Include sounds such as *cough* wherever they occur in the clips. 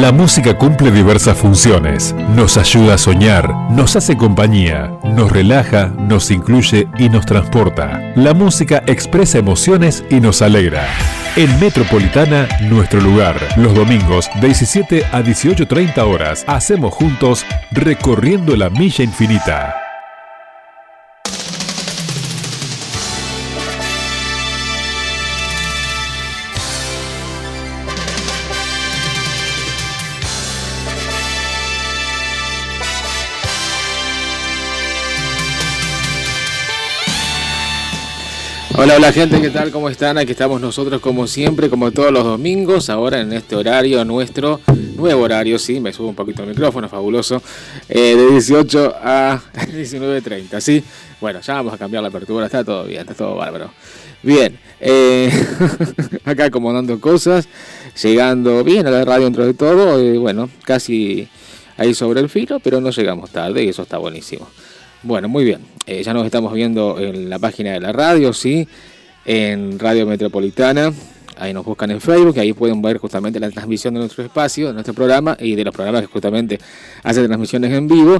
La música cumple diversas funciones. Nos ayuda a soñar, nos hace compañía, nos relaja, nos incluye y nos transporta. La música expresa emociones y nos alegra. En Metropolitana, nuestro lugar. Los domingos, de 17 a 18.30 horas, hacemos juntos Recorriendo la Milla Infinita. Hola, hola gente, ¿qué tal? ¿Cómo están? Aquí estamos nosotros como siempre, como todos los domingos, ahora en este horario nuestro, nuevo horario, sí, me subo un poquito el micrófono, fabuloso, eh, de 18 a *laughs* 19.30, ¿sí? Bueno, ya vamos a cambiar la apertura, está todo bien, está todo bárbaro. Bien, eh, *laughs* acá acomodando cosas, llegando bien a la radio dentro de todo, eh, bueno, casi ahí sobre el filo, pero no llegamos tarde y eso está buenísimo. Bueno, muy bien. Eh, ya nos estamos viendo en la página de la radio, sí, en Radio Metropolitana. Ahí nos buscan en Facebook, ahí pueden ver justamente la transmisión de nuestro espacio, de nuestro programa y de los programas que justamente hacen transmisiones en vivo.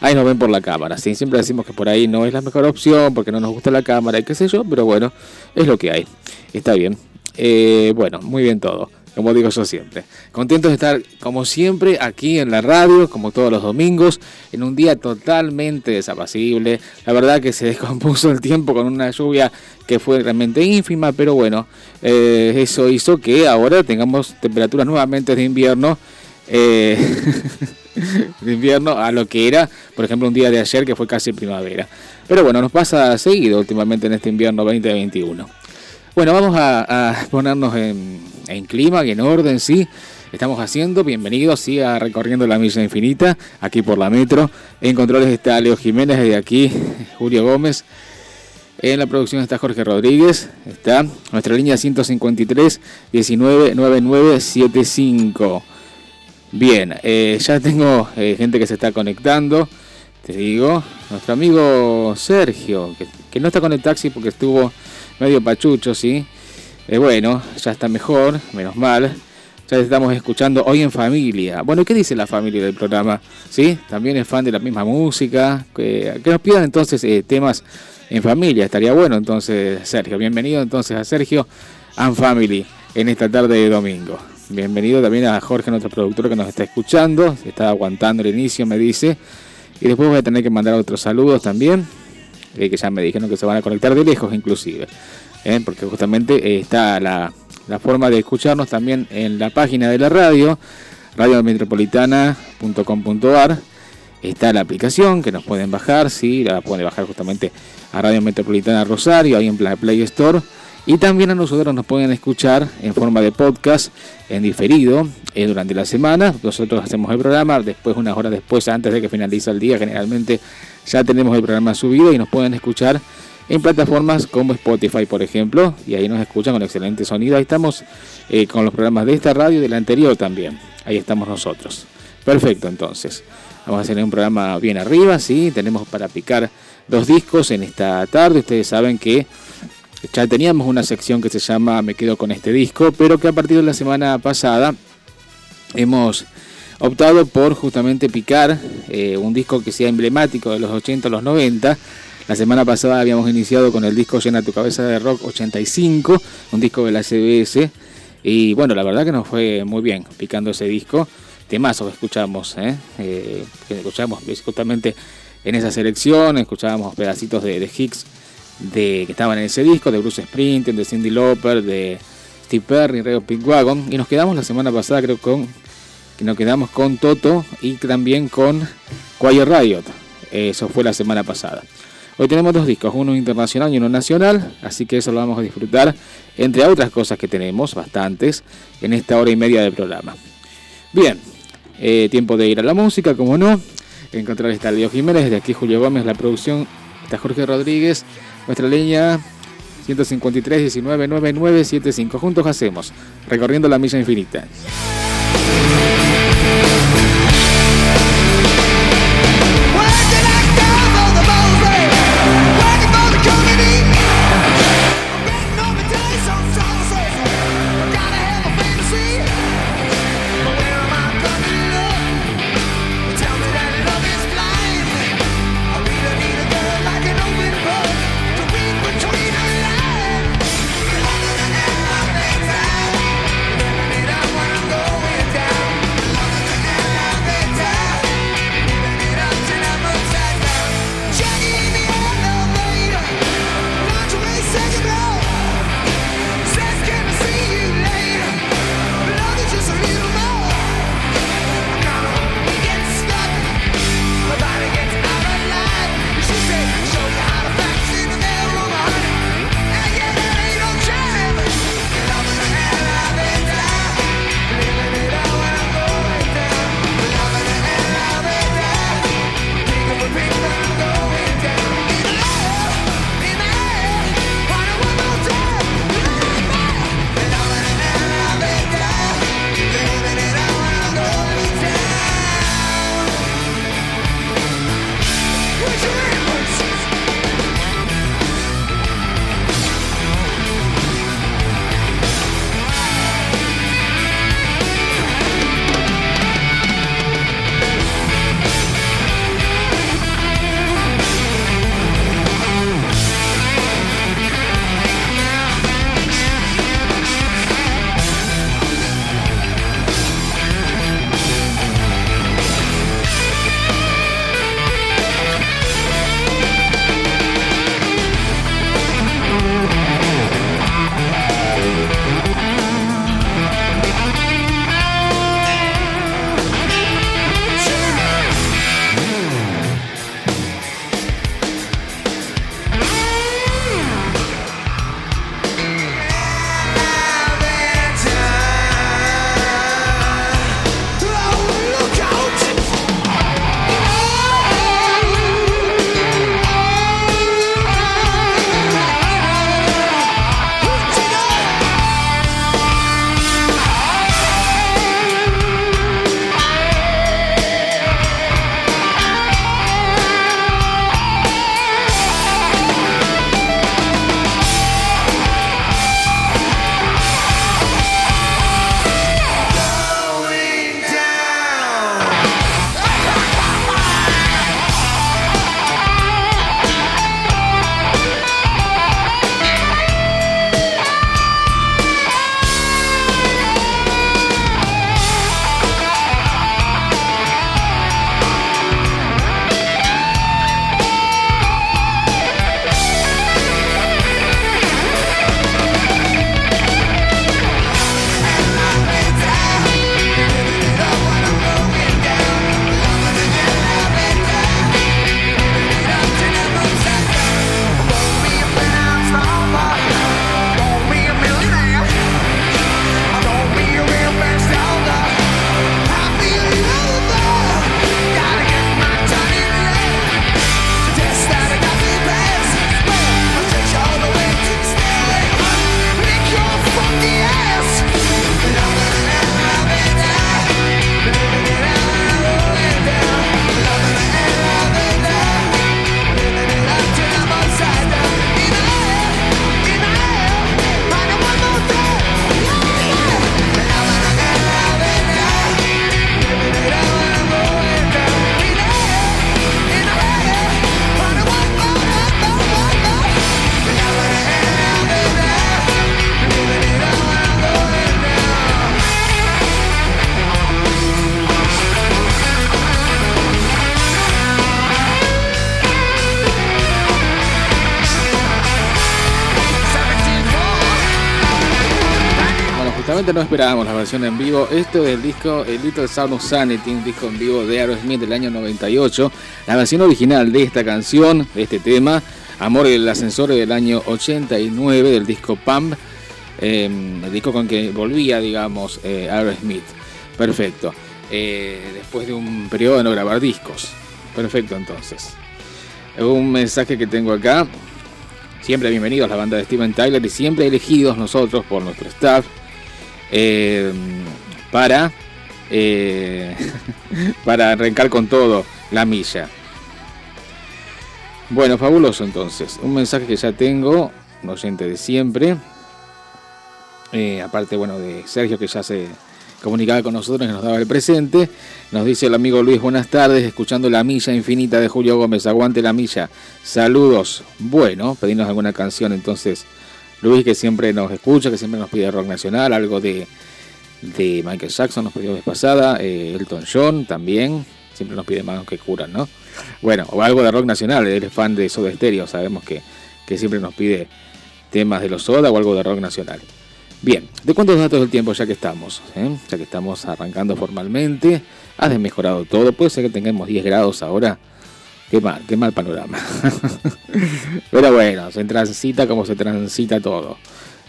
Ahí nos ven por la cámara. ¿sí? Siempre decimos que por ahí no es la mejor opción porque no nos gusta la cámara y qué sé yo, pero bueno, es lo que hay. Está bien. Eh, bueno, muy bien todo como digo yo siempre. Contento de estar, como siempre, aquí en la radio, como todos los domingos, en un día totalmente desapacible. La verdad que se *laughs* descompuso el tiempo con una lluvia que fue realmente ínfima, pero bueno, eh, eso hizo que ahora tengamos temperaturas nuevamente de invierno. Eh, *laughs* de invierno a lo que era, por ejemplo, un día de ayer que fue casi primavera. Pero bueno, nos pasa seguido últimamente en este invierno 2021. Bueno, vamos a, ponernos en, clima y en orden, sí. Estamos haciendo, bienvenidos, sí, a Recorriendo la Milla Infinita, aquí por la Metro. En controles está Leo Jiménez, de aquí Julio Gómez. En la producción está Jorge Rodríguez, está nuestra línea 153 199975. Bien, eh, ya tengo eh, gente que se está conectando. Te digo, nuestro amigo Sergio, que no está con el taxi porque estuvo medio pachucho, ¿sí? Eh, bueno, ya está mejor, menos mal. Ya estamos escuchando hoy en familia. Bueno, ¿qué dice la familia del programa? ¿Sí? También es fan de la misma música. Que, nos pidan entonces eh, temas en familia. Estaría bueno entonces, Sergio. Bienvenido entonces a Sergio and Family en esta tarde de domingo. Bienvenido también a Jorge, nuestro productor que nos está escuchando. Está aguantando el inicio, me dice. Y después voy a tener que mandar otros saludos también que ya me dijeron que se van a conectar de lejos inclusive, ¿eh? porque justamente eh, está la, forma de escucharnos también en la página de la radio, radiometropolitana.com.ar. Está la aplicación que nos pueden bajar, sí, la pueden bajar justamente a Radio Metropolitana Rosario, ahí en Play Store. Y también a nosotros nos pueden escuchar en forma de podcast, en diferido, eh, durante la semana. Nosotros hacemos el programa, después, unas horas después, antes de que finalice el día, generalmente ya tenemos el programa subido y nos pueden escuchar en plataformas como Spotify, por ejemplo, y ahí nos escuchan con excelente sonido. Ahí estamos eh, con los programas de esta radio y de la anterior también. Ahí estamos nosotros. Perfecto, entonces. Vamos a hacer un programa bien arriba, sí. Tenemos para picar dos discos en esta tarde. Ustedes saben que ya teníamos una sección que se llama Me quedo con este disco, pero que a partir de la semana pasada hemos optado por justamente picar eh, un disco que sea emblemático de los 80 a los 90. La semana pasada habíamos iniciado con el disco Llena tu cabeza de rock 85, un disco de la CBS. Y bueno, la verdad que nos fue muy bien picando ese disco. Temazo que escuchamos, ¿eh? eh escuchamos justamente en esa selección, escuchábamos pedacitos de, de Hicks de, que estaban en ese disco, de Bruce Springsteen, de Cindy Lauper, de Steve Perry, Pink Wagon. Y nos quedamos la semana pasada, creo, con que nos quedamos con Toto y también con Quiet Riot. Eso fue la semana pasada. Hoy tenemos dos discos, uno internacional y uno nacional, así que eso lo vamos a disfrutar, entre otras cosas que tenemos, bastantes, en esta hora y media del programa. Bien, eh, tiempo de ir a la música, como no. Encontrar esta Leo Jiménez, desde aquí Julio Gómez, la producción, está Jorge Rodríguez, nuestra línea 153 19 Juntos hacemos, recorriendo la milla infinita. No esperábamos la versión en vivo. Esto es el disco El Little Sound of Sanity, un disco en vivo de Aerosmith del año 98. La versión original de esta canción, de este tema, Amor el Ascensor del año 89 del disco Pump, em, el disco con que volvía, digamos, eh, Aerosmith. Perfecto. Eh, después de un periodo de no grabar discos. Perfecto, entonces. Un mensaje que tengo acá. Siempre bienvenidos a la banda de Steven Tyler y siempre elegidos nosotros por nuestro staff eh, para, eh, *laughs* para arrancar con todo la milla. Bueno, fabuloso entonces. Un mensaje que ya tengo, un oyente de siempre. Eh, aparte, bueno, de Sergio que ya se comunicaba con nosotros, que nos daba el presente. Nos dice el amigo Luis, buenas tardes, escuchando la milla infinita de Julio Gómez. Aguante la milla. Saludos. Bueno, pedimos alguna canción entonces Luis que siempre nos escucha, que siempre nos pide rock nacional, algo de, de Michael Jackson nos pidió vez pasada, eh, Elton John también, siempre nos pide más que curan, ¿no? Bueno, o algo de rock nacional, él es fan de Soda Stereo, sabemos que, que siempre nos pide temas de los Soda o algo de rock nacional. Bien, ¿de cuántos datos del tiempo ya que estamos? Eh? Ya que estamos arrancando formalmente, has desmejorado todo, puede ser que tengamos 10 grados ahora. Qué mal, qué mal panorama. *laughs* Pero bueno, se transita como se transita todo.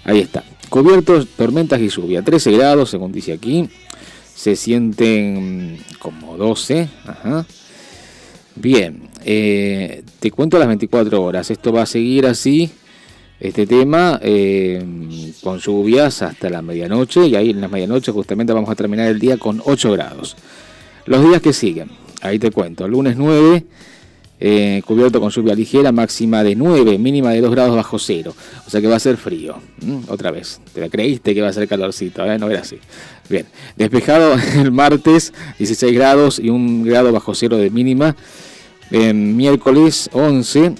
Ahí está. Cubiertos, tormentas y lluvia. 13 grados, según dice aquí. Se sienten como 12. Bien, eh, te cuento las 24 horas. Esto va a seguir así, este tema, eh, con lluvias hasta la medianoche. Y ahí en la medianoche justamente vamos a terminar el día con 8 grados. Los días que siguen, ahí te cuento. Lunes 9 eh, cubierto con lluvia ligera, máxima de 9, mínima de 2 grados bajo cero. O sea que va a ser frío. Otra vez, te la creíste que va a ser calorcito, ¿eh? no era así. Bien, despejado *laughs* el martes, 16 grados y 1 grado bajo cero de mínima. miércoles 11,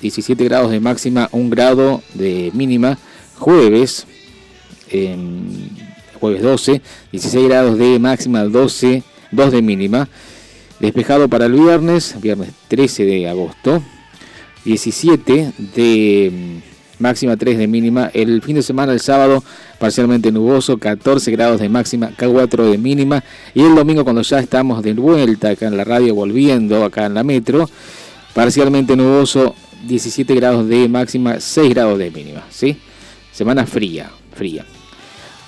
17 grados de máxima, 1 grado de mínima. Jueves, jueves 12, 16 grados de máxima, 12, 2 de mínima. Despejado para el viernes, viernes 13 de agosto. 17 de mm, máxima, 3 de mínima. El fin de semana, el sábado, parcialmente nuboso, 14 grados de máxima, K4 de mínima. Y el domingo, cuando ya estamos de vuelta acá en la radio, volviendo acá en la metro, parcialmente nuboso, 17 grados de máxima, 6 grados de mínima. ¿sí? Semana fría, fría.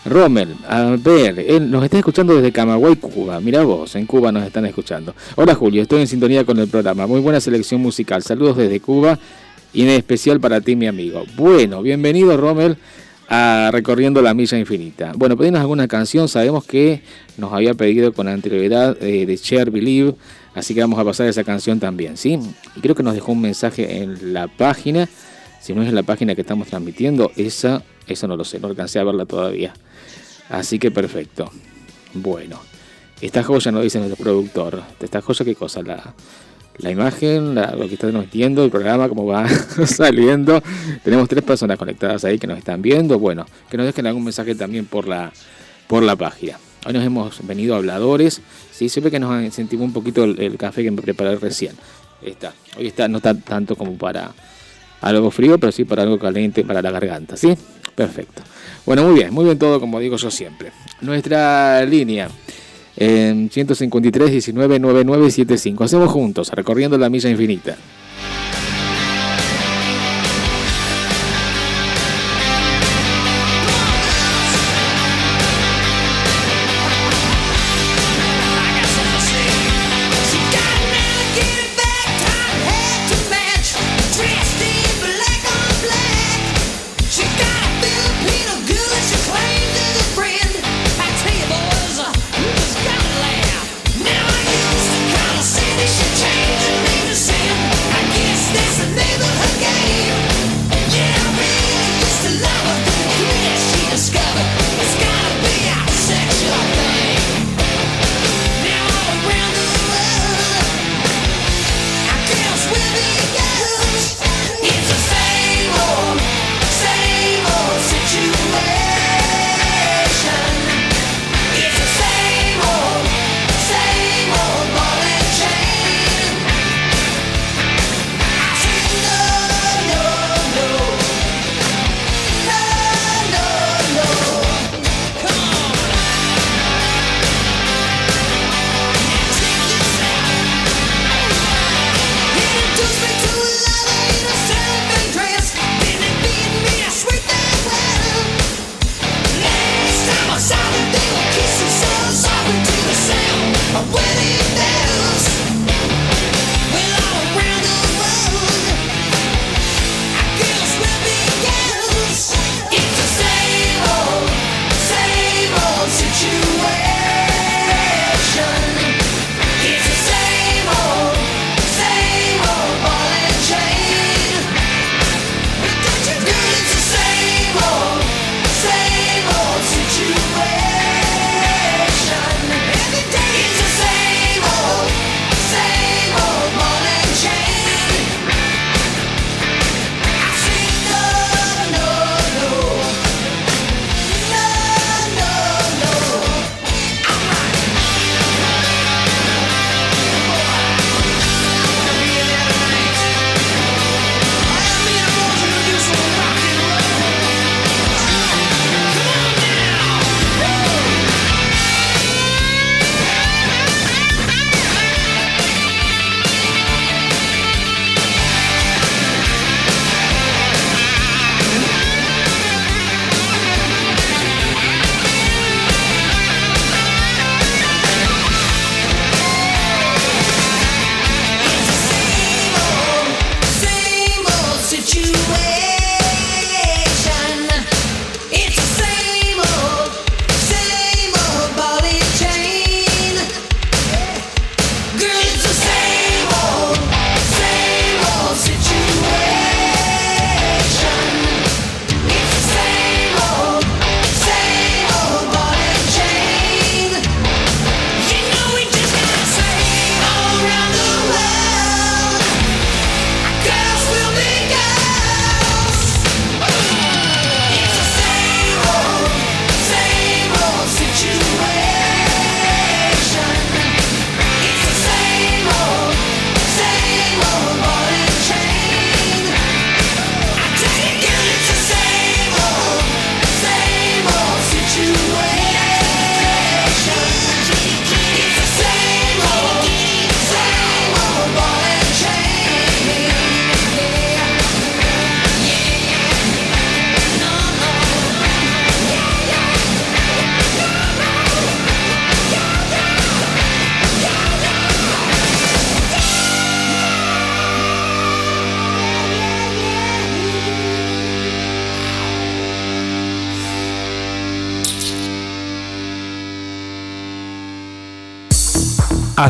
Rommel, a ver, él nos está escuchando desde Camagüey, Cuba. Mira vos, en Cuba nos están escuchando. Hola Julio, estoy en sintonía con el programa. Muy buena selección musical. Saludos desde Cuba y en especial para ti, mi amigo. Bueno, bienvenido Rommel a Recorriendo la Milla Infinita. Bueno, pedimos alguna canción. Sabemos que nos había pedido con anterioridad eh, de Share Believe. Así que vamos a pasar esa canción también, ¿sí? Y creo que nos dejó un mensaje en la página. Si no es en la página que estamos transmitiendo, esa, esa no lo sé, no alcancé a verla todavía. Así que perfecto. Bueno, esta joya no dice nuestro productor. Esta joya, ¿qué cosa? La, la imagen, lo que está viendo, el programa, cómo va *laughs* saliendo. Tenemos tres personas conectadas ahí que nos están viendo. Bueno, que nos dejen algún mensaje también por la, por la página. Hoy nos hemos venido habladores. Sí, siempre que nos incentivó un poquito el, café que me preparé recién. Está. Hoy está, no está tanto como para algo frío, pero sí para algo caliente para la garganta. ¿Sí? Perfecto. Bueno, muy bien, muy bien todo, como digo yo siempre. Nuestra línea en 153 19 9975. Hacemos juntos, recorriendo la milla infinita.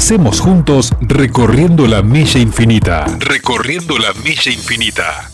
Hacemos juntos recorriendo la milla infinita. Recorriendo la milla infinita.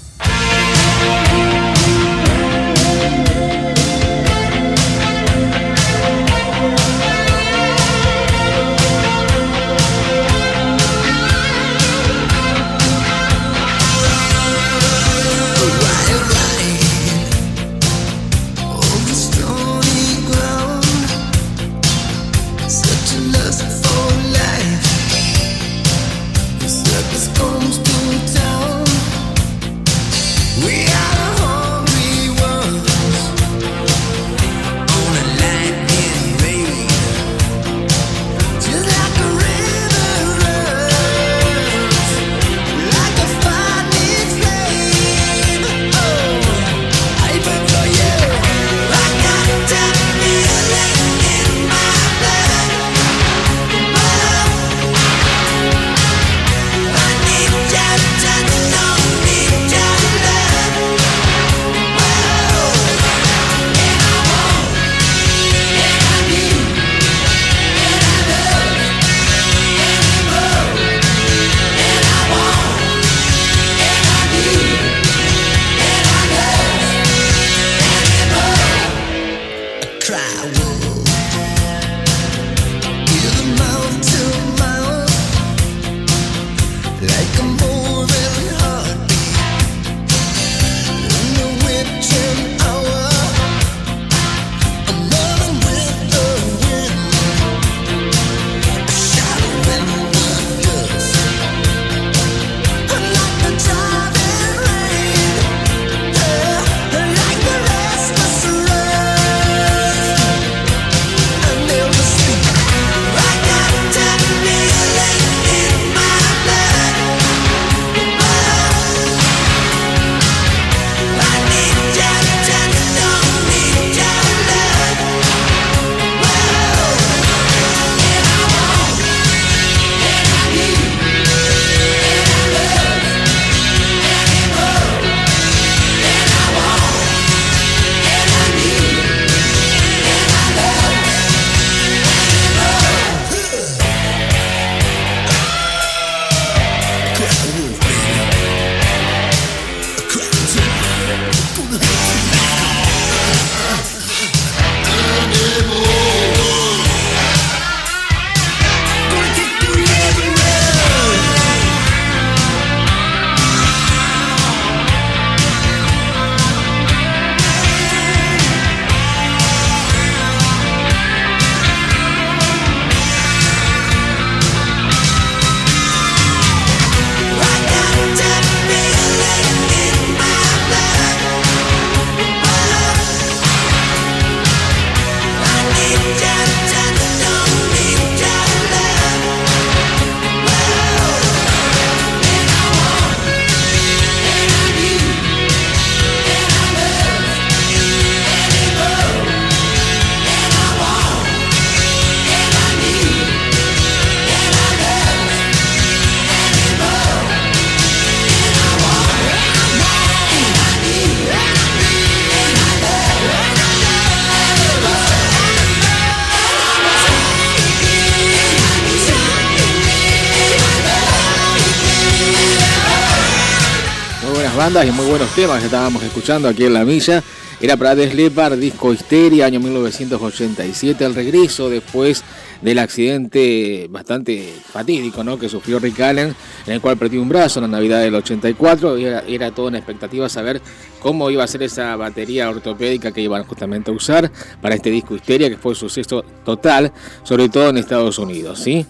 Y muy buenos temas que estábamos escuchando aquí en La Milla. Era para Deslepar, disco Histeria, año 1987, el regreso después del accidente bastante fatídico ¿no? que sufrió Rick Allen, en el cual perdió un brazo en la Navidad del 84. Y era, era toda una expectativa saber cómo iba a ser esa batería ortopédica que iban justamente a usar para este disco Histeria, que fue un suceso total, sobre todo en Estados Unidos. ¿sí?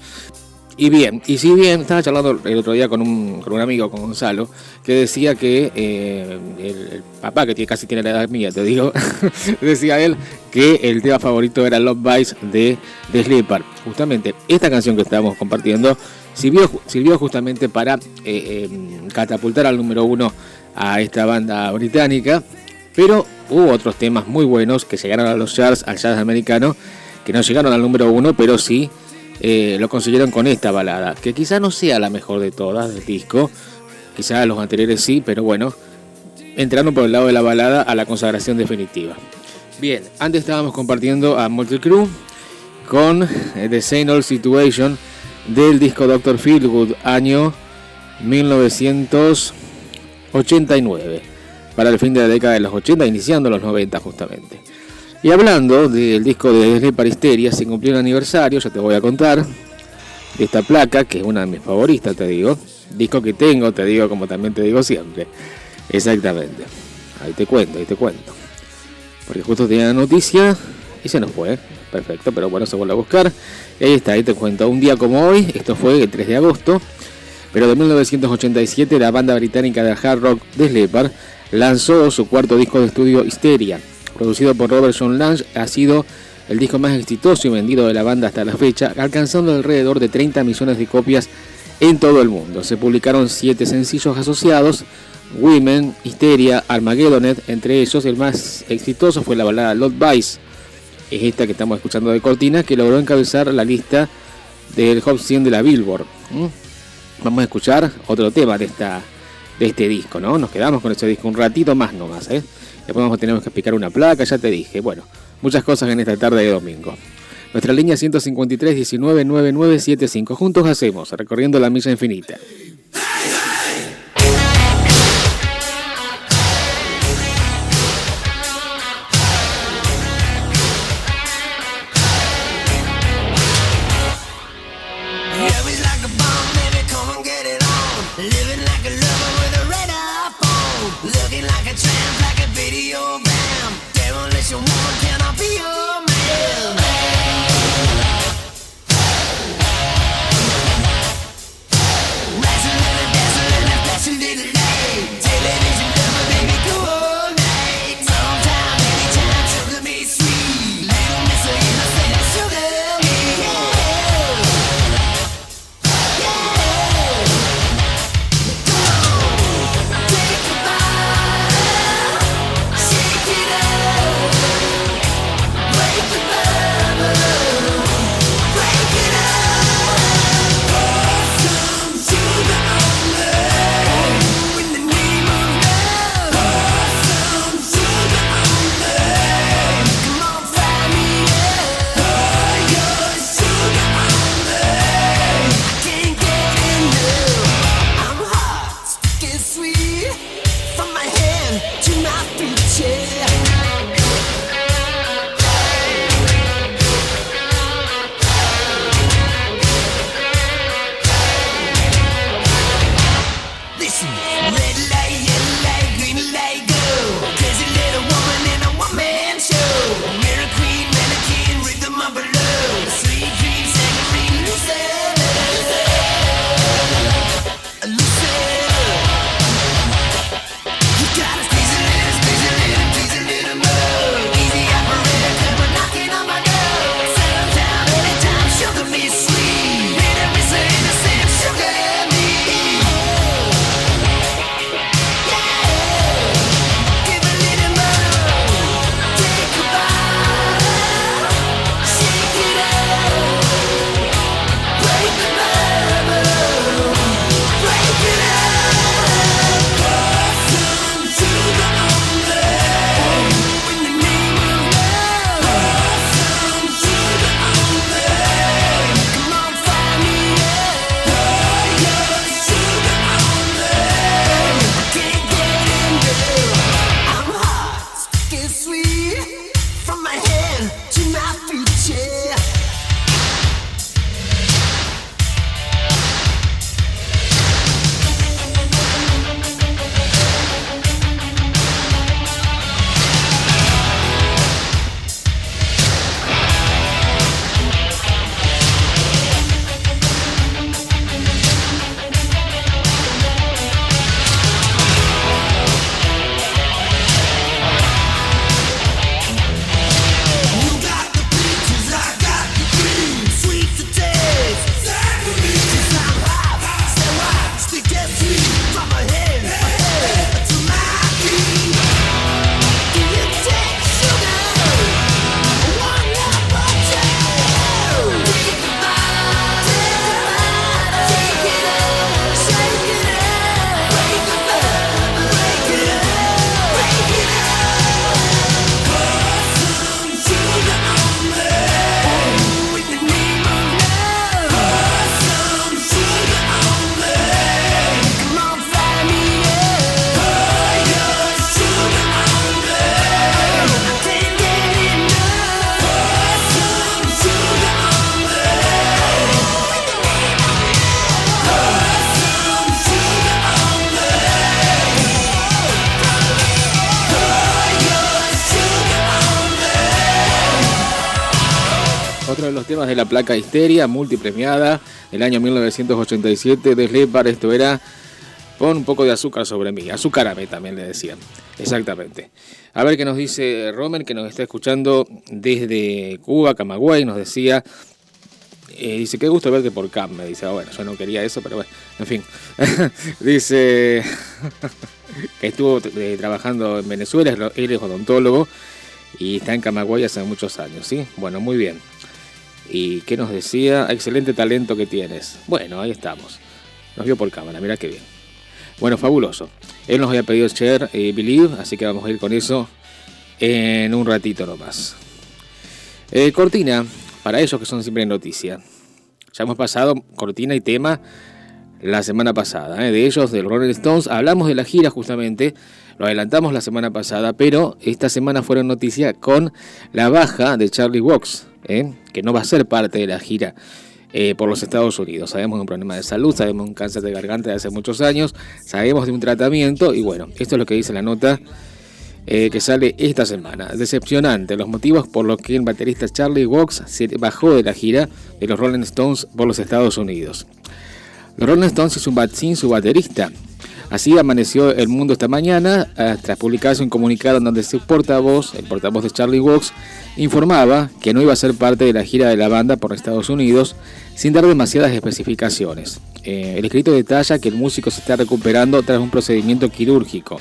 Y bien, y si bien estaba charlando el otro día con un, con un amigo, con Gonzalo, que decía que eh, el, papá, que casi tiene la edad mía, te digo, *laughs* decía él que el tema favorito era Love Bites de, de Sleeper. Justamente esta canción que estábamos compartiendo sirvió, sirvió justamente para eh, em, catapultar al número uno a esta banda británica, pero hubo otros temas muy buenos que llegaron a los charts, al jazz americano, que no llegaron al número uno, pero sí eh, lo consiguieron con esta balada, que quizá no sea la mejor de todas del disco, quizá los anteriores sí, pero bueno, entrando por el lado de la balada a la consagración definitiva. Bien, antes estábamos compartiendo a Multicrew con eh, The Same Old Situation, del disco Doctor Feelgood, año 1989, para el fin de la década de los 80, iniciando los 90 justamente. Y hablando del disco de Desde Paristeria, se cumplió un aniversario, ya te voy a contar, esta placa, que es una de mis favoritas, te digo. Disco que tengo, te digo como también te digo siempre. Exactamente. Ahí te cuento, ahí te cuento. Porque justo tenía la noticia y se nos fue. Perfecto, pero bueno, se vuelve a buscar. Ahí está, ahí te cuento. Un día como hoy, esto fue el 3 de agosto, pero de 1987, la banda británica de hard rock The lanzó su cuarto disco de estudio Hysteria. Producido por Robert John Lange, ha sido el disco más exitoso y vendido de la banda hasta la fecha, alcanzando alrededor de 30 millones de copias en todo el mundo. Se publicaron 7 sencillos asociados, Women, Hysteria, Armageddonet, entre ellos el más exitoso fue la balada Lot Vice, es esta que estamos escuchando de Cortina, que logró encabezar la lista del Hot 100 de la Billboard. Vamos a escuchar otro tema de, esta, de este disco, ¿no? Nos quedamos con este disco un ratito más nomás, ¿eh? Después vamos a tener que explicar una placa, ya te dije. Bueno, muchas cosas en esta tarde de domingo. Nuestra línea 153 19 9975. Juntos hacemos, recorriendo la misa infinita. Placa Histeria, multipremiada, del año 1987 de Slepar. Esto era Pon un poco de azúcar sobre mí. Azúcarame también le decían. Exactamente. A ver qué nos dice Romer, que nos está escuchando desde Cuba, Camagüey. Nos decía eh, dice, qué gusto verte por Cam. Me dice, ah, bueno, yo no quería eso, pero bueno, en fin. *laughs* dice *laughs* que estuvo eh, trabajando en Venezuela, él es odontólogo y está en Camagüey hace muchos años, ¿sí? Bueno, muy bien. ¿Y qué nos decía? Excelente talento que tienes. Bueno, ahí estamos. Nos vio por cámara, mira qué bien. Bueno, fabuloso. Él nos había pedido share y believe, así que vamos a ir con eso en un ratito nomás. Eh, cortina, para ellos que son siempre noticia. Ya hemos pasado cortina y tema la semana pasada. ¿eh? De ellos, de Rolling Stones, hablamos de la gira justamente, lo adelantamos la semana pasada, pero esta semana fueron noticia con la baja de Charlie Watts, ¿eh? que no va a ser parte de la gira. Eh, por los Estados Unidos. Sabemos de un problema de salud, sabemos de un cáncer de garganta de hace muchos años, sabemos de un tratamiento y bueno, esto es lo que dice la nota eh, que sale esta semana. Decepcionante los motivos por los que el baterista Charlie Watts se bajó de la gira de los Rolling Stones por los Estados Unidos. Los Rolling Stones es un sin su baterista. Así amaneció el mundo esta mañana eh, tras publicarse un comunicado en donde su portavoz, el portavoz de Charlie Watts, informaba que no iba a ser parte de la gira de la banda por Estados Unidos sin dar demasiadas especificaciones. Eh, el escrito detalla que el músico se está recuperando tras un procedimiento quirúrgico.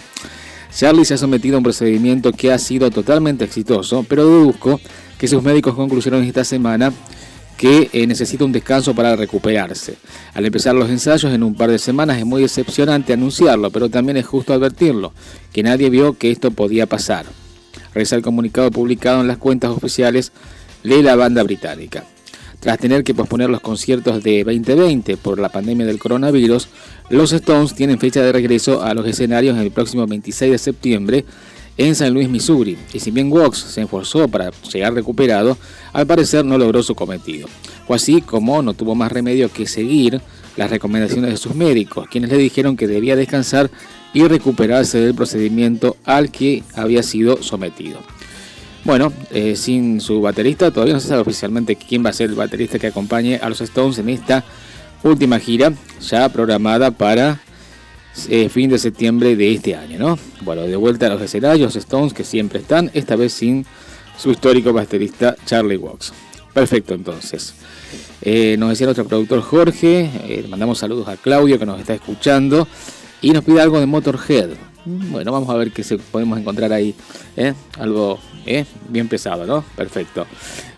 Charlie se ha sometido a un procedimiento que ha sido totalmente exitoso, pero deduzco que sus médicos concluyeron esta semana que eh, necesita un descanso para recuperarse. Al empezar los ensayos en un par de semanas es muy decepcionante anunciarlo, pero también es justo advertirlo, que nadie vio que esto podía pasar. Reza el comunicado publicado en las cuentas oficiales de la banda británica. Tras tener que posponer los conciertos de 2020 por la pandemia del coronavirus, los Stones tienen fecha de regreso a los escenarios el próximo 26 de septiembre en San Luis, Missouri, y si bien Wox se esforzó para llegar recuperado, al parecer no logró su cometido. O así como no tuvo más remedio que seguir las recomendaciones de sus médicos, quienes le dijeron que debía descansar y recuperarse del procedimiento al que había sido sometido. Bueno, eh, sin su baterista, todavía no se sabe oficialmente quién va a ser el baterista que acompañe a los Stones en esta última gira, ya programada para eh, fin de septiembre de este año, ¿no? Bueno, de vuelta a los escenarios, Stones que siempre están, esta vez sin su histórico baterista Charlie Watts. Perfecto, entonces. Eh, nos decía nuestro productor Jorge, mandamos saludos a Claudio que nos está escuchando y nos pide algo de Motorhead. Bueno, vamos a ver qué podemos encontrar ahí. ¿eh? Algo ¿eh? bien pesado, ¿no? Perfecto.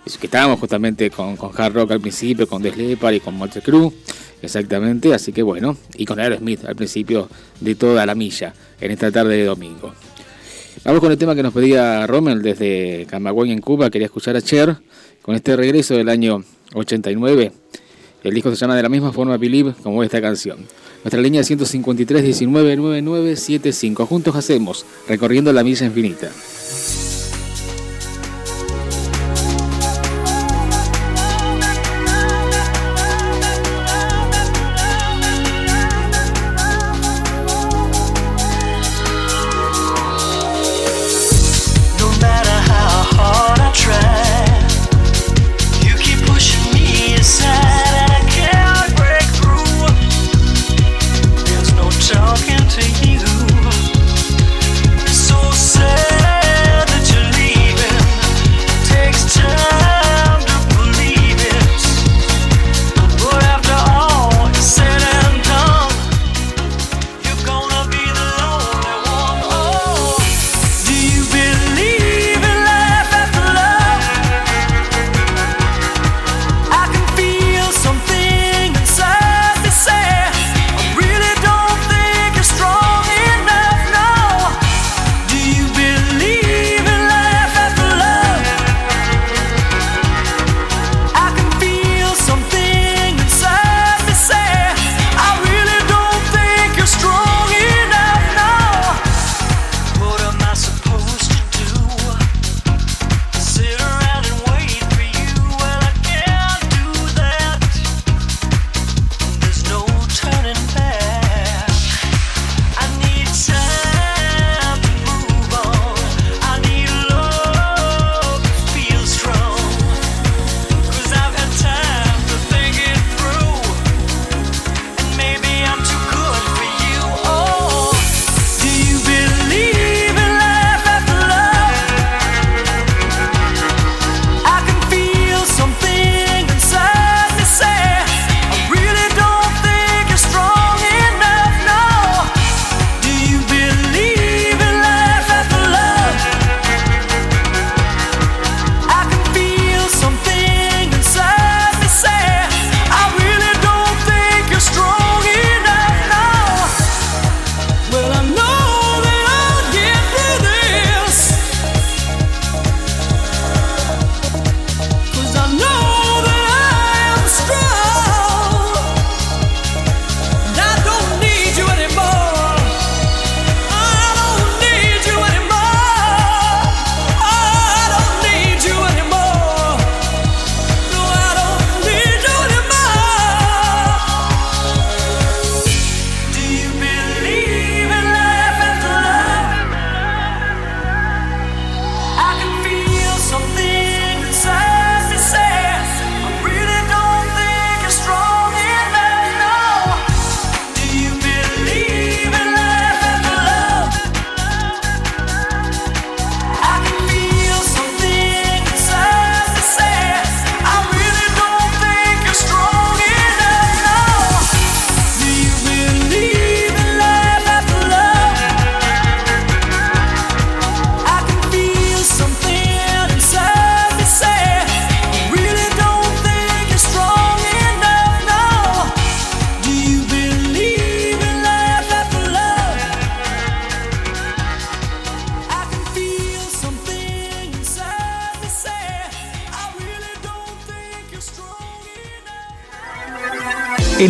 Es que estábamos justamente con, con Hard Rock al principio, con The y con Motor Crew. Exactamente, así que bueno. Y con Aerosmith al principio de toda la milla, en esta tarde de domingo. Vamos con el tema que nos pedía Rommel desde Camagüey en Cuba. Quería escuchar a Cher con este regreso del año 89. El disco se llama de la misma forma Believe como esta canción. Nuestra línea 153 19 9975. Juntos hacemos recorriendo la misa infinita.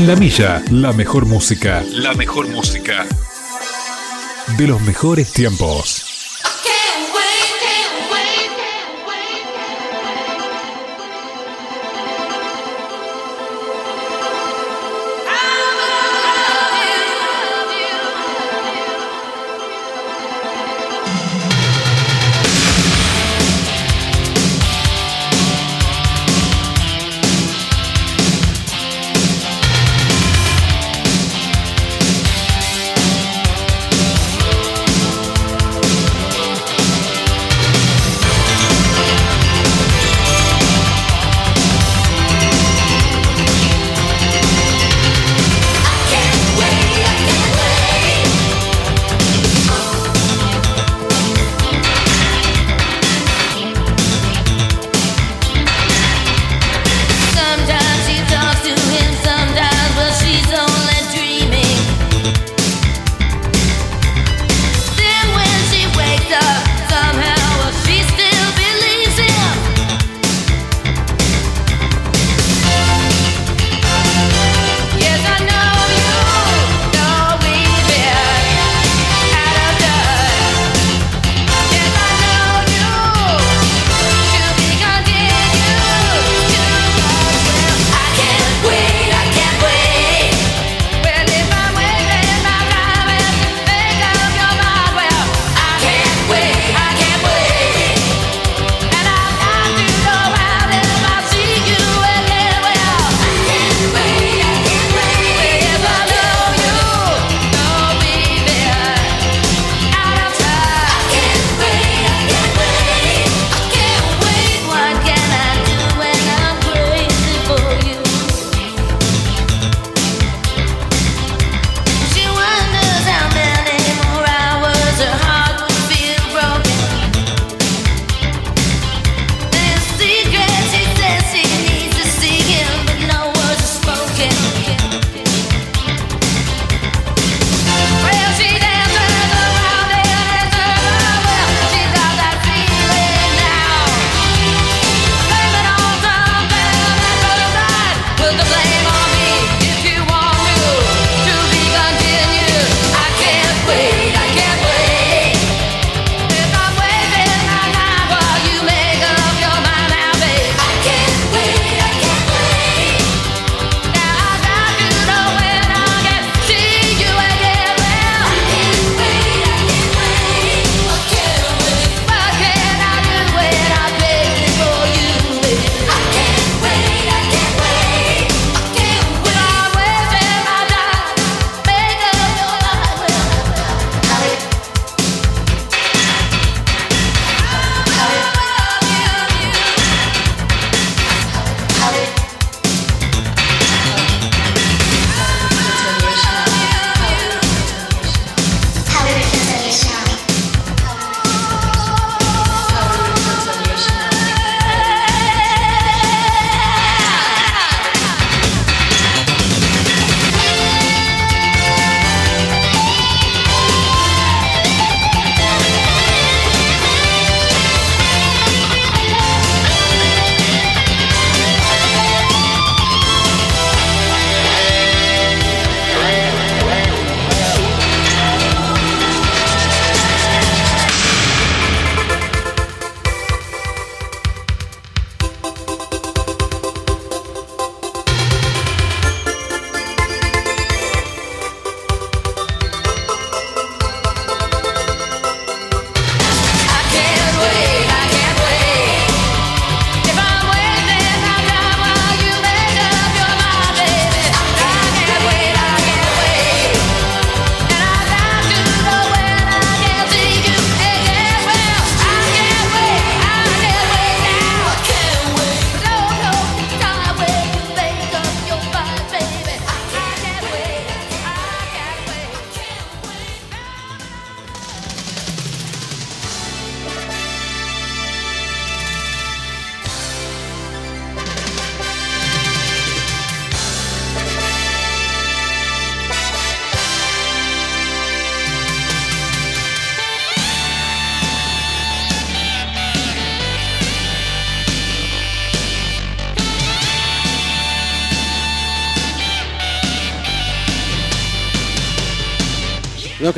En la milla, la mejor música. La mejor música. De los mejores tiempos.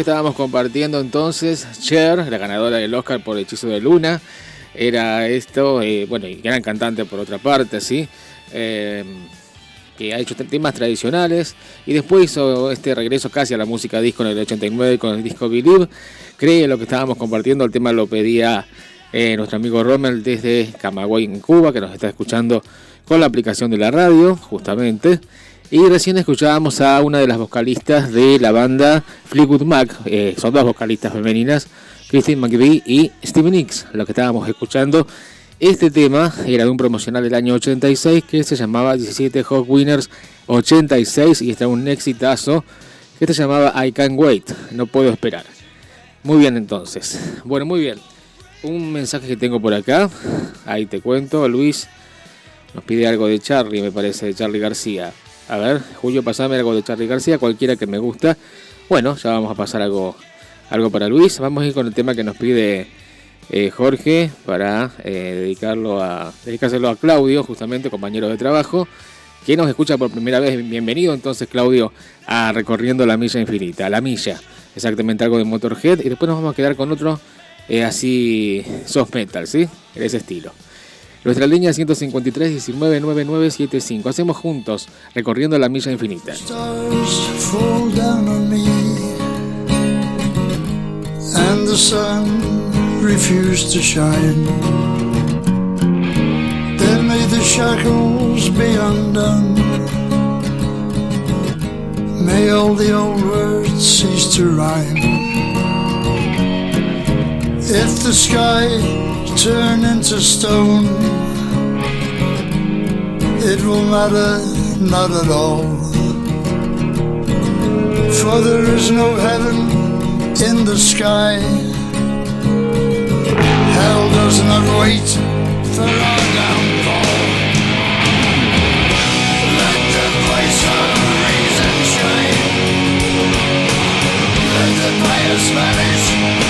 Estábamos compartiendo entonces, Cher, la ganadora del Oscar por Hechizo de Luna, era esto, eh, bueno, y gran cantante por otra parte, ¿sí? Eh, que ha hecho temas tradicionales y después hizo este regreso casi a la música disco en el 89 con el disco Believe. Cree lo que estábamos compartiendo, el tema lo pedía eh, nuestro amigo Rommel desde Camagüey en Cuba, que nos está escuchando con la aplicación de la radio, justamente. Y recién escuchábamos a una de las vocalistas de la banda Fleetwood Mac, eh, son dos vocalistas femeninas, Christine McVie y Steven Nicks, lo que estábamos escuchando. Este tema era de un promocional del año 86 que se llamaba 17 Hot Winners 86 y está un exitazo que se llamaba I Can't Wait, no puedo esperar. Muy bien entonces. Bueno, muy bien. Un mensaje que tengo por acá, ahí te cuento, Luis nos pide algo de Charlie, me parece, de Charlie García. A ver, Julio, pasame algo de Charlie García, cualquiera que me gusta. Bueno, ya vamos a pasar algo, algo para Luis. Vamos a ir con el tema que nos pide eh, Jorge para eh, dedicarlo a dedicárselo a Claudio, justamente compañero de trabajo, que nos escucha por primera vez. Bienvenido entonces, Claudio, a Recorriendo la Milla Infinita, la milla, exactamente algo de Motorhead. Y después nos vamos a quedar con otro eh, así, soft metal, ¿sí? En ese estilo. Nuestra línea 153 19 9975. Hacemos juntos recorriendo la milla infinita. May all the old words cease to rhyme. If the sky turn into stone, it will matter not at all. For there is no heaven in the sky. Hell does not wait for our downfall. Let the voice of reason shine. Let the bias vanish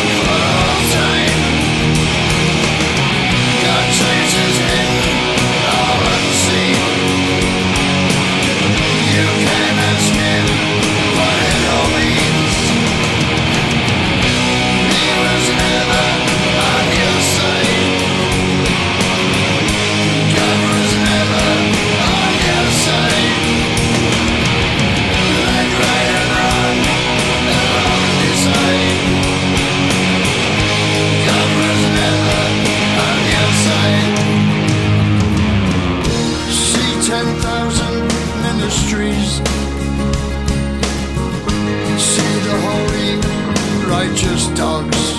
dogs.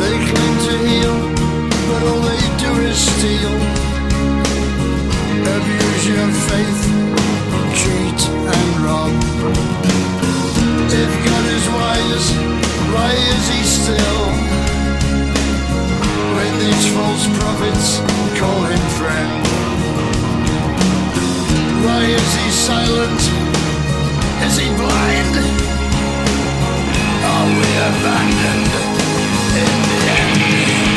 They claim to heal, but all they do is steal. Abuse your faith, cheat and rob. If God is wise, why is he still? When these false prophets call him friend. Why is he silent? Is he blind? We abandoned in the end?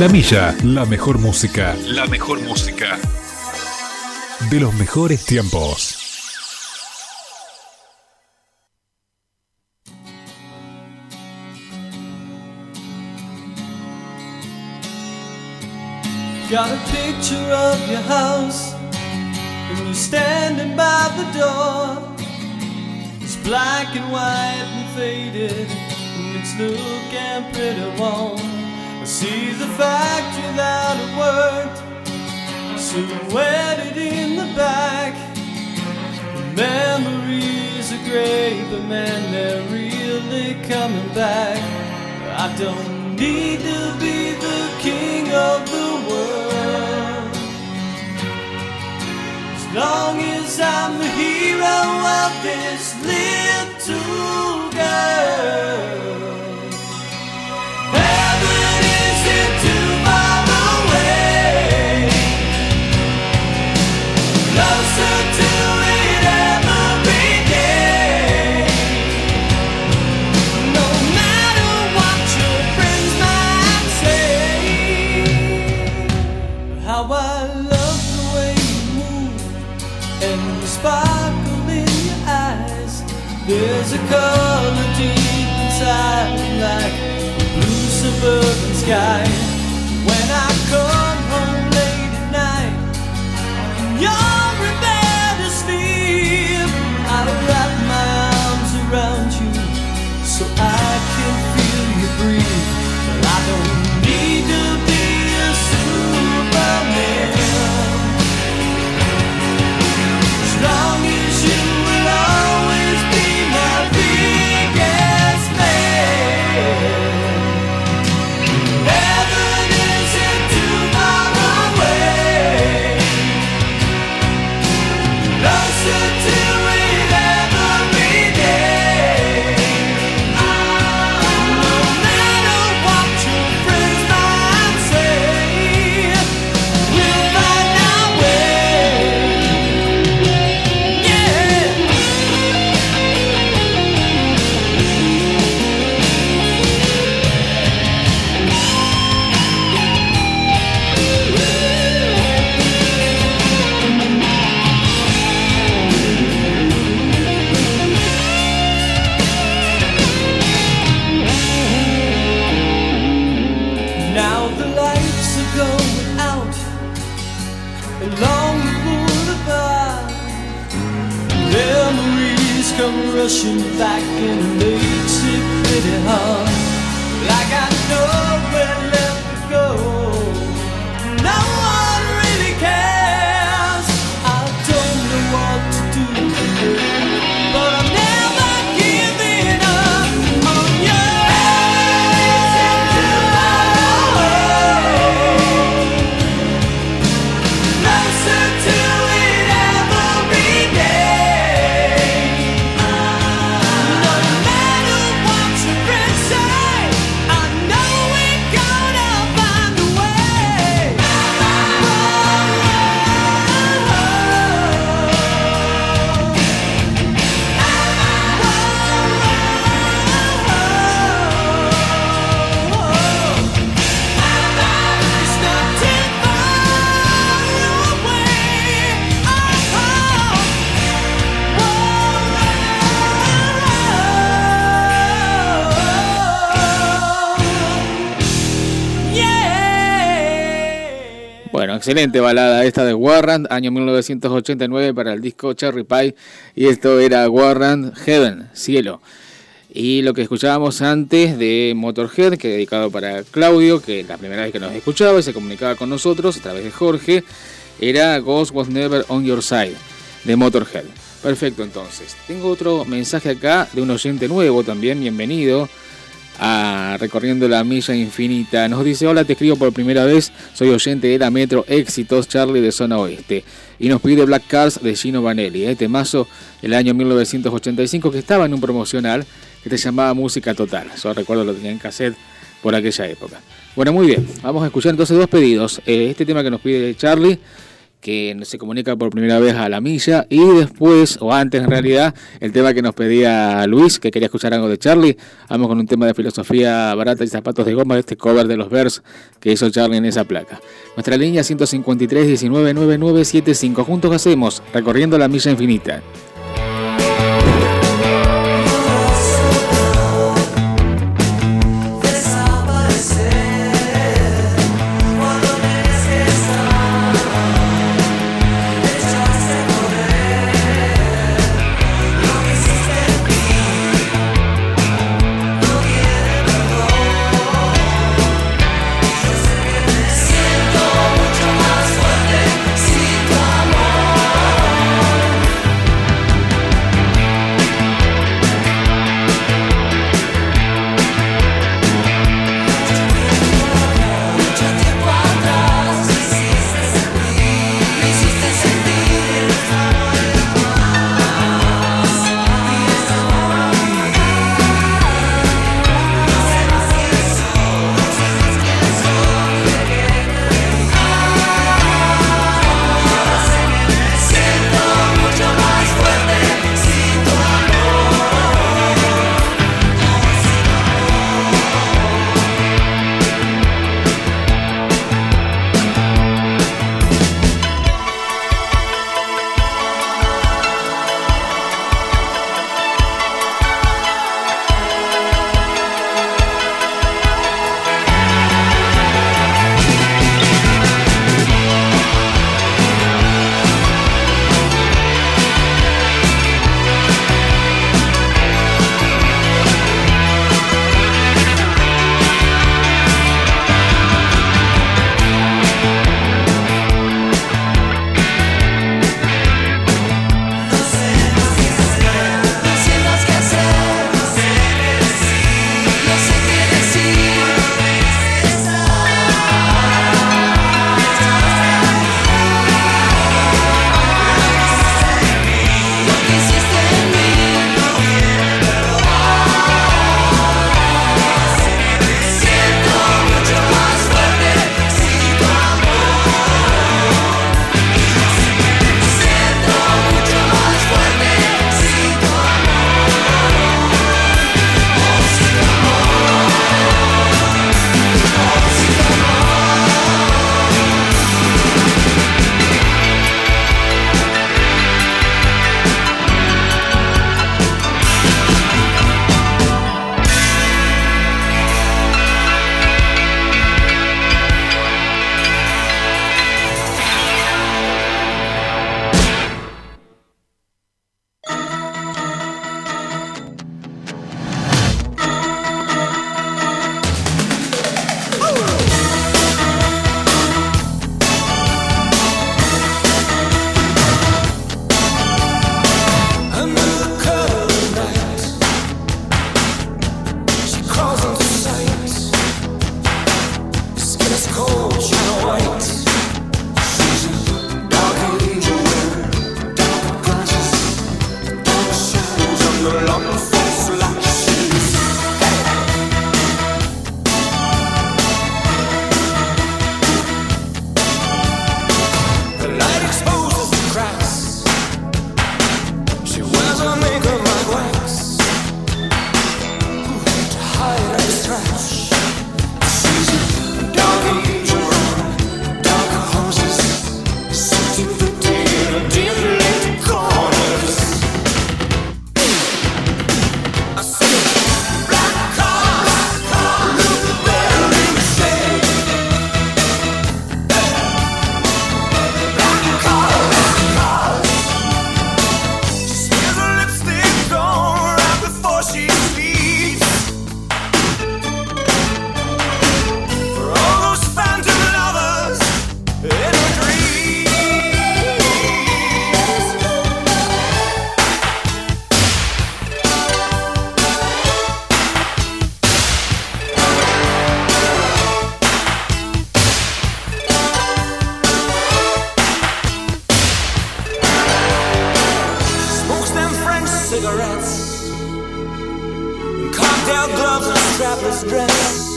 La milla, la mejor música. La mejor música. De los mejores tiempos. Got a picture of your house, and you're standing by the door. It's black and white and faded, and it's looking pretty warm. See the factory that it worked, silhouetted in the back. Memories are great, but man, they're really coming back. I don't need to be the king of the world. As long as I'm the hero of this little color deep inside, like a blue suburban sky. in excelente balada esta de Warrant, año 1989 para el disco Cherry Pie. Y esto era Warrant Heaven, cielo. Y lo que escuchábamos antes de Motorhead, que dedicado para Claudio, que la primera vez que nos escuchaba y se comunicaba con nosotros a través de Jorge, era Ghost Was Never On Your Side, de Motorhead. Perfecto, entonces. Tengo otro mensaje acá de un oyente nuevo también, bienvenido Recorriendo la Milla Infinita. Nos dice, hola, te escribo por primera vez, soy oyente de la Metro Éxitos Charlie de Zona Oeste. Y nos pide Black Cars de Gino Vanelli, ¿eh? temazo el año 1985 que estaba en un promocional que se llamaba Música Total. Yo recuerdo lo tenía en cassette por aquella época. Bueno, muy bien, vamos a escuchar entonces dos pedidos. Eh, este tema que nos pide Charlie que se comunica por primera vez a la milla y después, o antes en realidad, el tema que nos pedía Luis, que quería escuchar algo de Charlie, vamos con un tema de filosofía barata y zapatos de goma, este cover de los vers que hizo Charlie en esa placa. Nuestra línea 153 19 juntos hacemos, recorriendo la milla infinita. gloves and strapless dress.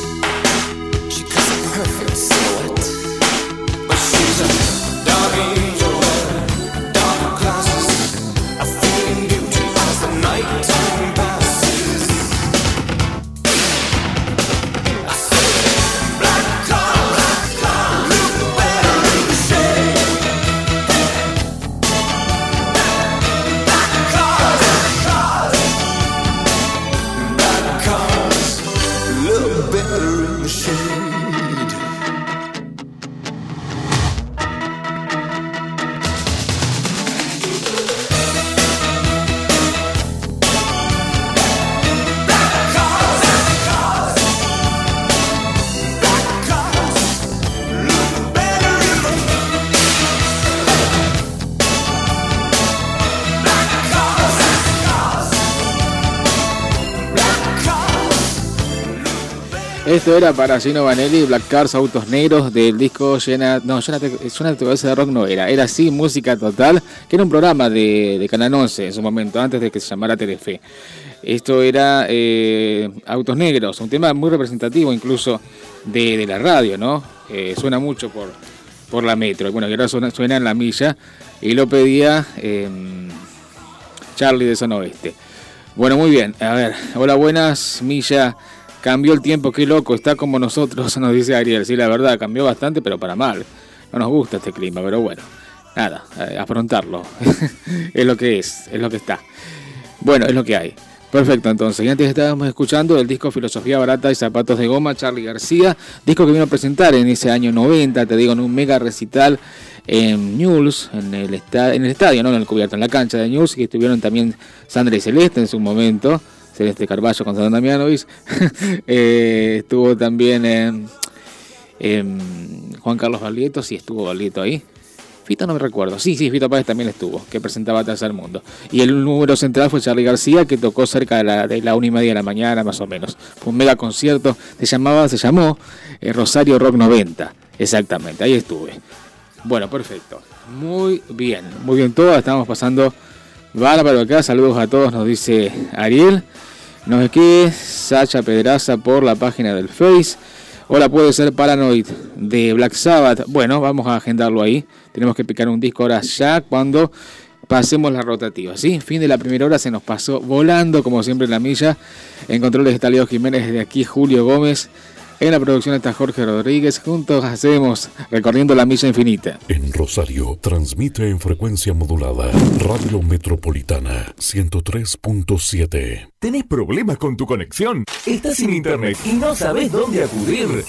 Esto era para Gino Vanelli, Black Cars, Autos Negros, del disco Llena. No, Llénate, Suena tu cabeza de rock no era. Era así, música total, que era un programa de, de Canal 11 en su momento, antes de que se llamara Telefe. Esto era eh, Autos Negros, un tema muy representativo incluso de, de la radio, ¿no? Eh, suena mucho por, por la metro. Bueno, que ahora suena, suena en la milla. Y lo pedía eh, Charlie de Zona Oeste. Bueno, muy bien. A ver, hola, buenas. Milla, cambió el tiempo, qué loco, está como nosotros, *laughs* nos dice Ariel. Sí, la verdad, cambió bastante, pero para mal. No nos gusta este clima, pero bueno. Nada, eh, afrontarlo. *laughs* es lo que es, es lo que está. Bueno, es lo que hay. Perfecto, entonces. Y antes estábamos escuchando el disco Filosofía Barata y Zapatos de Goma, Charlie García, disco que vino a presentar en ese año 90, te digo, en un mega recital en News, en el, esta- en el estadio, no en el cubierto, en la cancha de News, que estuvieron también Sandra y Celeste en su momento, Celeste Carballo con Sandra Damianovic, *laughs* Eh, estuvo también Juan Carlos Valieto, sí estuvo Valieto ahí. Fito no me recuerdo. Sí, sí, Fito Páez también estuvo, que presentaba Tercer Mundo. Y el número central fue Charlie García, que tocó cerca de la, de la una y media de la mañana, más o menos. Fue un mega concierto. Se llamaba, se llamó eh, Rosario Rock 90. Exactamente, ahí estuve. Bueno, perfecto. Muy bien, muy bien todo. Estamos pasando bárbaro acá. Saludos a todos, nos dice Ariel. Nos escribe Sacha Pedraza por la página del Face. Hola, puede ser Paranoid de Black Sabbath. Bueno, vamos a agendarlo ahí. Tenemos que picar un disco ahora ya cuando pasemos la rotativa. ¿sí? Fin de la primera hora se nos pasó volando, como siempre, en la milla. En controles Leo Jiménez, desde aquí Julio Gómez. En la producción está Jorge Rodríguez. Juntos hacemos recorriendo la milla infinita. En Rosario transmite en frecuencia modulada Radio Metropolitana 103.7. ¿Tenés problemas con tu conexión? ¿Estás sin internet y no sabes dónde acudir?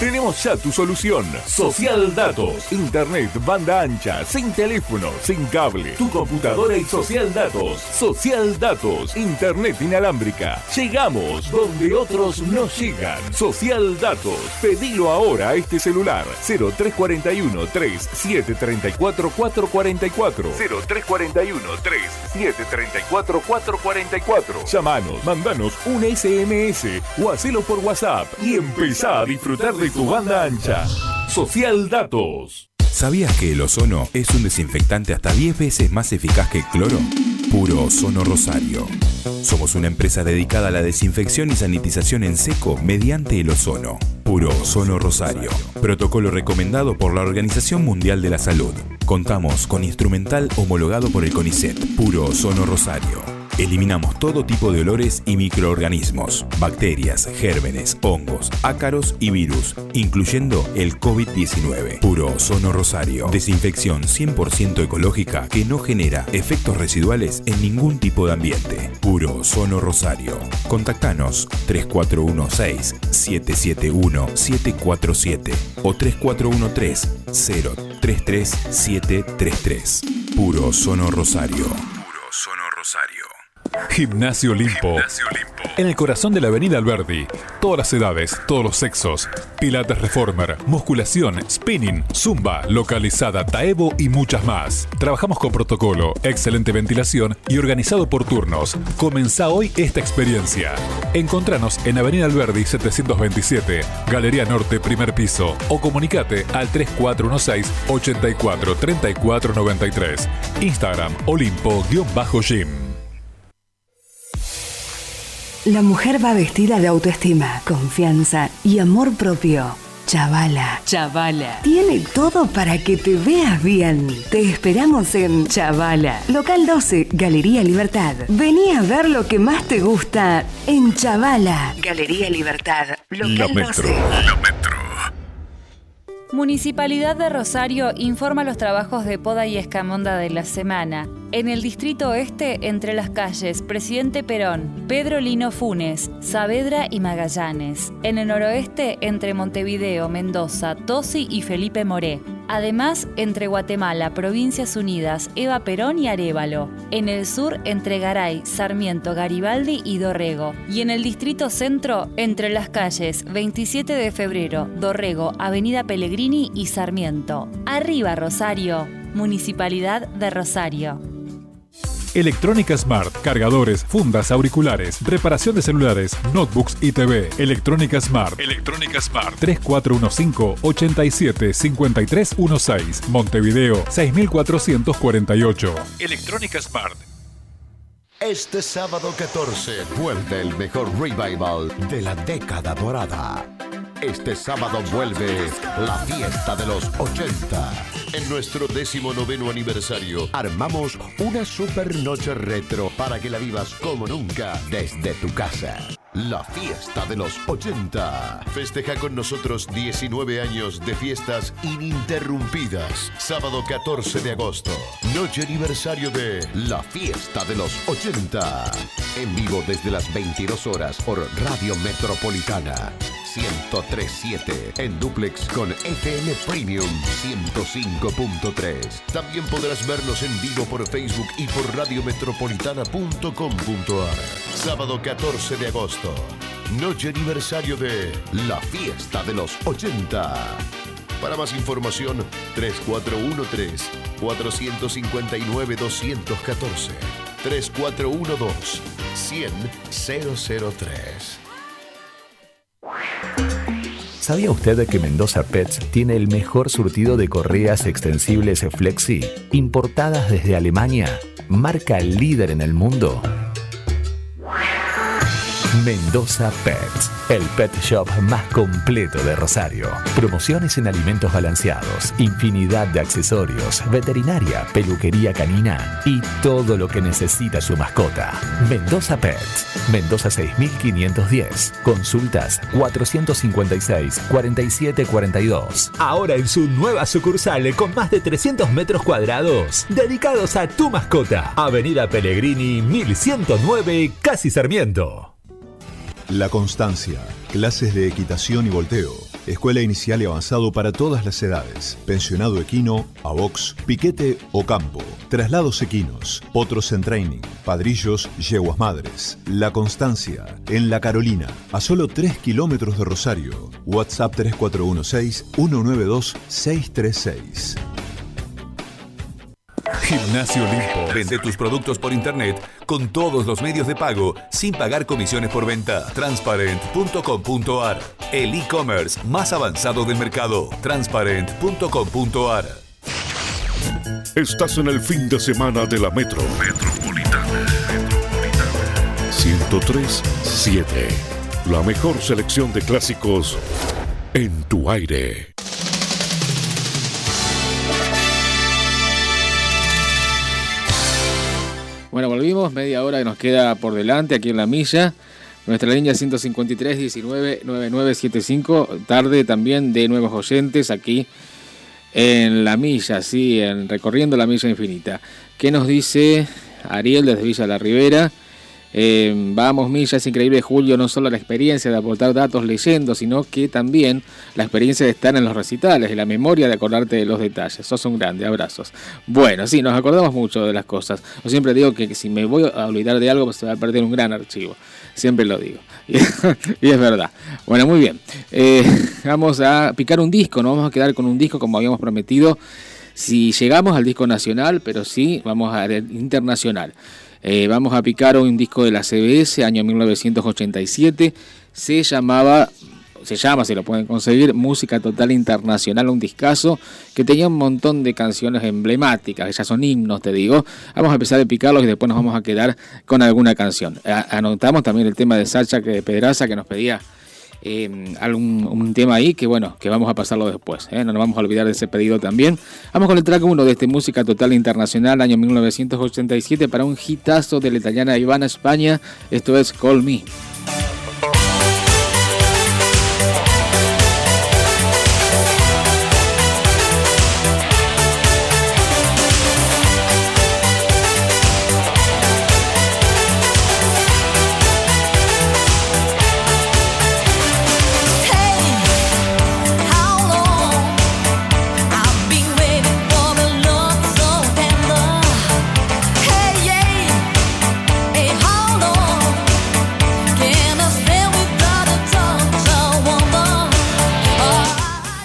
Tenemos ya tu solución. Social Datos. Internet, banda ancha, sin teléfono, sin cable. Tu computadora y Social Datos. Social Datos. Internet inalámbrica. Llegamos donde otros no llegan. Social Datos. Pedilo ahora a este celular. 0341 3734 444. 0341 3734 444. Llamanos, mandanos un SMS o hacelo por WhatsApp y empezá a disfrutar de tu banda ancha. Social Datos. ¿Sabías que el ozono es un desinfectante hasta 10 veces más eficaz que el cloro? Puro Ozono Rosario. Somos una empresa dedicada a la desinfección y sanitización en seco mediante el ozono. Puro Ozono Rosario. Protocolo recomendado por la Organización Mundial de la Salud. Contamos con instrumental homologado por el CONICET. Puro Ozono Rosario. Eliminamos todo tipo de olores y microorganismos, bacterias, gérmenes, hongos, ácaros y virus, incluyendo el COVID-19. Puro Ozono Rosario. Desinfección 100% ecológica que no genera efectos residuales en ningún tipo de ambiente. Puro Ozono Rosario. Contactanos 3416-771-747 o 3413-033733. Puro Ozono Rosario. Puro Ozono Rosario. Gimnasio Olimpo. En el corazón de la Avenida Alberdi. Todas las edades, todos los sexos. Pilates Reformer, musculación, spinning, zumba, localizada, taebo y muchas más. Trabajamos con protocolo, excelente ventilación y organizado por turnos. Comenzá hoy esta experiencia. Encontranos en Avenida Alberdi 727, Galería Norte, primer piso, o comunicate al 3416 84 34 93. Instagram Olimpo-Gym. La mujer va vestida de autoestima, confianza y amor propio. Chavala. Chavala. Tiene todo para que te veas bien. Te esperamos en Chavala. Local 12, Galería Libertad. Vení a ver lo que más te gusta en Chavala. Galería Libertad. Local Metro. 12. Municipalidad de Rosario informa los trabajos de poda y escamonda de la semana. En el distrito oeste, entre las calles Presidente Perón, Pedro Lino Funes, Saavedra y Magallanes. En el noroeste, entre Montevideo, Mendoza, Tosi y Felipe Moré. Además, entre Guatemala, Provincias Unidas, Eva Perón y Arevalo. En el sur, entre Garay, Sarmiento, Garibaldi y Dorrego. Y en el distrito centro, entre las calles 27 de febrero, Dorrego, Avenida Pellegrini y Sarmiento. Arriba, Rosario. Municipalidad de Rosario. Electrónica Smart, cargadores, fundas, auriculares, reparación de celulares, notebooks y TV. Electrónica Smart. Electrónica Smart. 3415-875316. Montevideo, 6448. Electrónica Smart. Este sábado 14 vuelve el mejor revival de la década dorada. Este sábado vuelve la fiesta de los 80. En nuestro décimo noveno aniversario armamos una super noche retro para que la vivas como nunca desde tu casa. La fiesta de los 80. Festeja con nosotros 19 años de fiestas ininterrumpidas. Sábado 14 de agosto. Noche aniversario de La fiesta de los 80. En vivo desde las 22 horas por Radio Metropolitana. 1037 en duplex con FM Premium 105.3. También podrás vernos en vivo por Facebook y por radiometropolitana.com.ar. Sábado 14 de agosto. Noche aniversario de La Fiesta de los 80. Para más información, 3413 459 214 3412 100 003. ¿Sabía usted que Mendoza Pets tiene el mejor surtido de correas extensibles Flexi, importadas desde Alemania, marca líder en el mundo? Mendoza Pets, el pet shop más completo de Rosario. Promociones en alimentos balanceados, infinidad de accesorios, veterinaria, peluquería canina y todo lo que necesita su mascota. Mendoza Pets, Mendoza 6510. Consultas 456-4742. Ahora en su nueva sucursal con más de 300 metros cuadrados, dedicados a tu mascota. Avenida Pellegrini 1109, Casi Sarmiento. La Constancia, clases de equitación y volteo, escuela inicial y avanzado para todas las edades, pensionado equino, a box, piquete o campo, traslados equinos, potros en training, padrillos, yeguas madres. La Constancia, en La Carolina, a solo 3 kilómetros de Rosario. WhatsApp 3416-192-636. Gimnasio Olimpo. Vende tus productos por internet con todos los medios de pago sin pagar comisiones por venta. Transparent.com.ar. El e-commerce más avanzado del mercado. Transparent.com.ar. Estás en el fin de semana de la Metro. Metropolitana. 103.7. La mejor selección de clásicos en tu aire. Bueno, volvimos, media hora que nos queda por delante aquí en la milla. Nuestra línea 153 19 9975. Tarde también de nuevos oyentes aquí en la milla, sí, en recorriendo la milla infinita. ¿Qué nos dice Ariel desde Villa La Ribera? Eh, vamos, Milla, es increíble, Julio, no solo la experiencia de aportar datos leyendo, sino que también la experiencia de estar en los recitales y la memoria de acordarte de los detalles. Sos un grande, abrazos. Bueno, sí, nos acordamos mucho de las cosas. Yo siempre digo que si me voy a olvidar de algo, pues se va a perder un gran archivo. Siempre lo digo. *laughs* y es verdad. Bueno, muy bien. Eh, *laughs* vamos a picar un disco, nos vamos a quedar con un disco como habíamos prometido. Si llegamos al disco nacional, pero sí, vamos al internacional. Eh, vamos a picar un disco de la CBS, año 1987. Se llamaba, se llama, si lo pueden conseguir, Música Total Internacional, un discazo que tenía un montón de canciones emblemáticas, que ya son himnos, te digo. Vamos a empezar a picarlos y después nos vamos a quedar con alguna canción. Anotamos también el tema de Sacha que Pedraza que nos pedía eh, algún un tema ahí que bueno, que vamos a pasarlo después, ¿eh? no nos vamos a olvidar de ese pedido también. Vamos con el track 1 de este Música Total Internacional, año 1987, para un hitazo de la italiana Ivana España, esto es Call Me.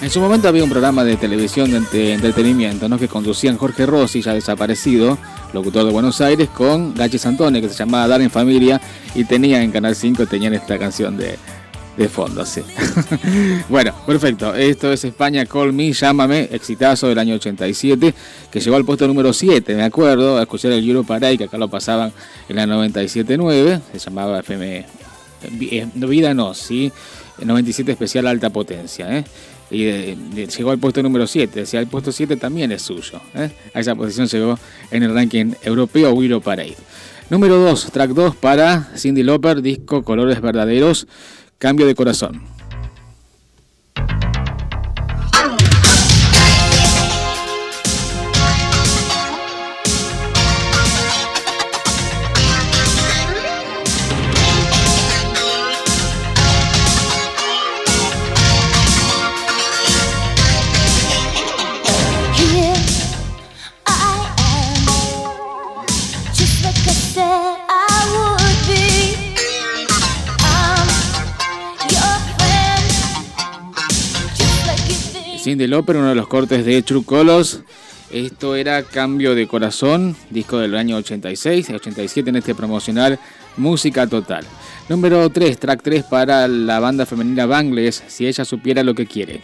En su momento había un programa de televisión de entretenimiento ¿no? que conducían Jorge Rossi, ya desaparecido, locutor de Buenos Aires, con Gachi Santone, que se llamaba Dar en Familia, y tenía en Canal 5, tenían esta canción de, de fondo, sí. *laughs* bueno, perfecto. Esto es España Call Me, llámame, exitazo del año 87, que llegó al puesto número 7, me acuerdo, a escuchar el Euro Paray, que acá lo pasaban en la 97.9, se llamaba FM eh, Vida no, sí, 97 especial alta potencia, ¿eh? Y eh, de- llegó al puesto número 7, decía, el puesto 7 también es suyo, ¿eh? A esa posición llegó en el ranking europeo Wiro Parade. Número 2, track 2 para Cindy Lauper, disco Colores Verdaderos, Cambio de Corazón. Cindy Lauper, uno de los cortes de True Colors. Esto era Cambio de Corazón, disco del año 86, 87 en este promocional Música Total. Número 3, track 3 para la banda femenina Bangles, Si ella supiera lo que quiere.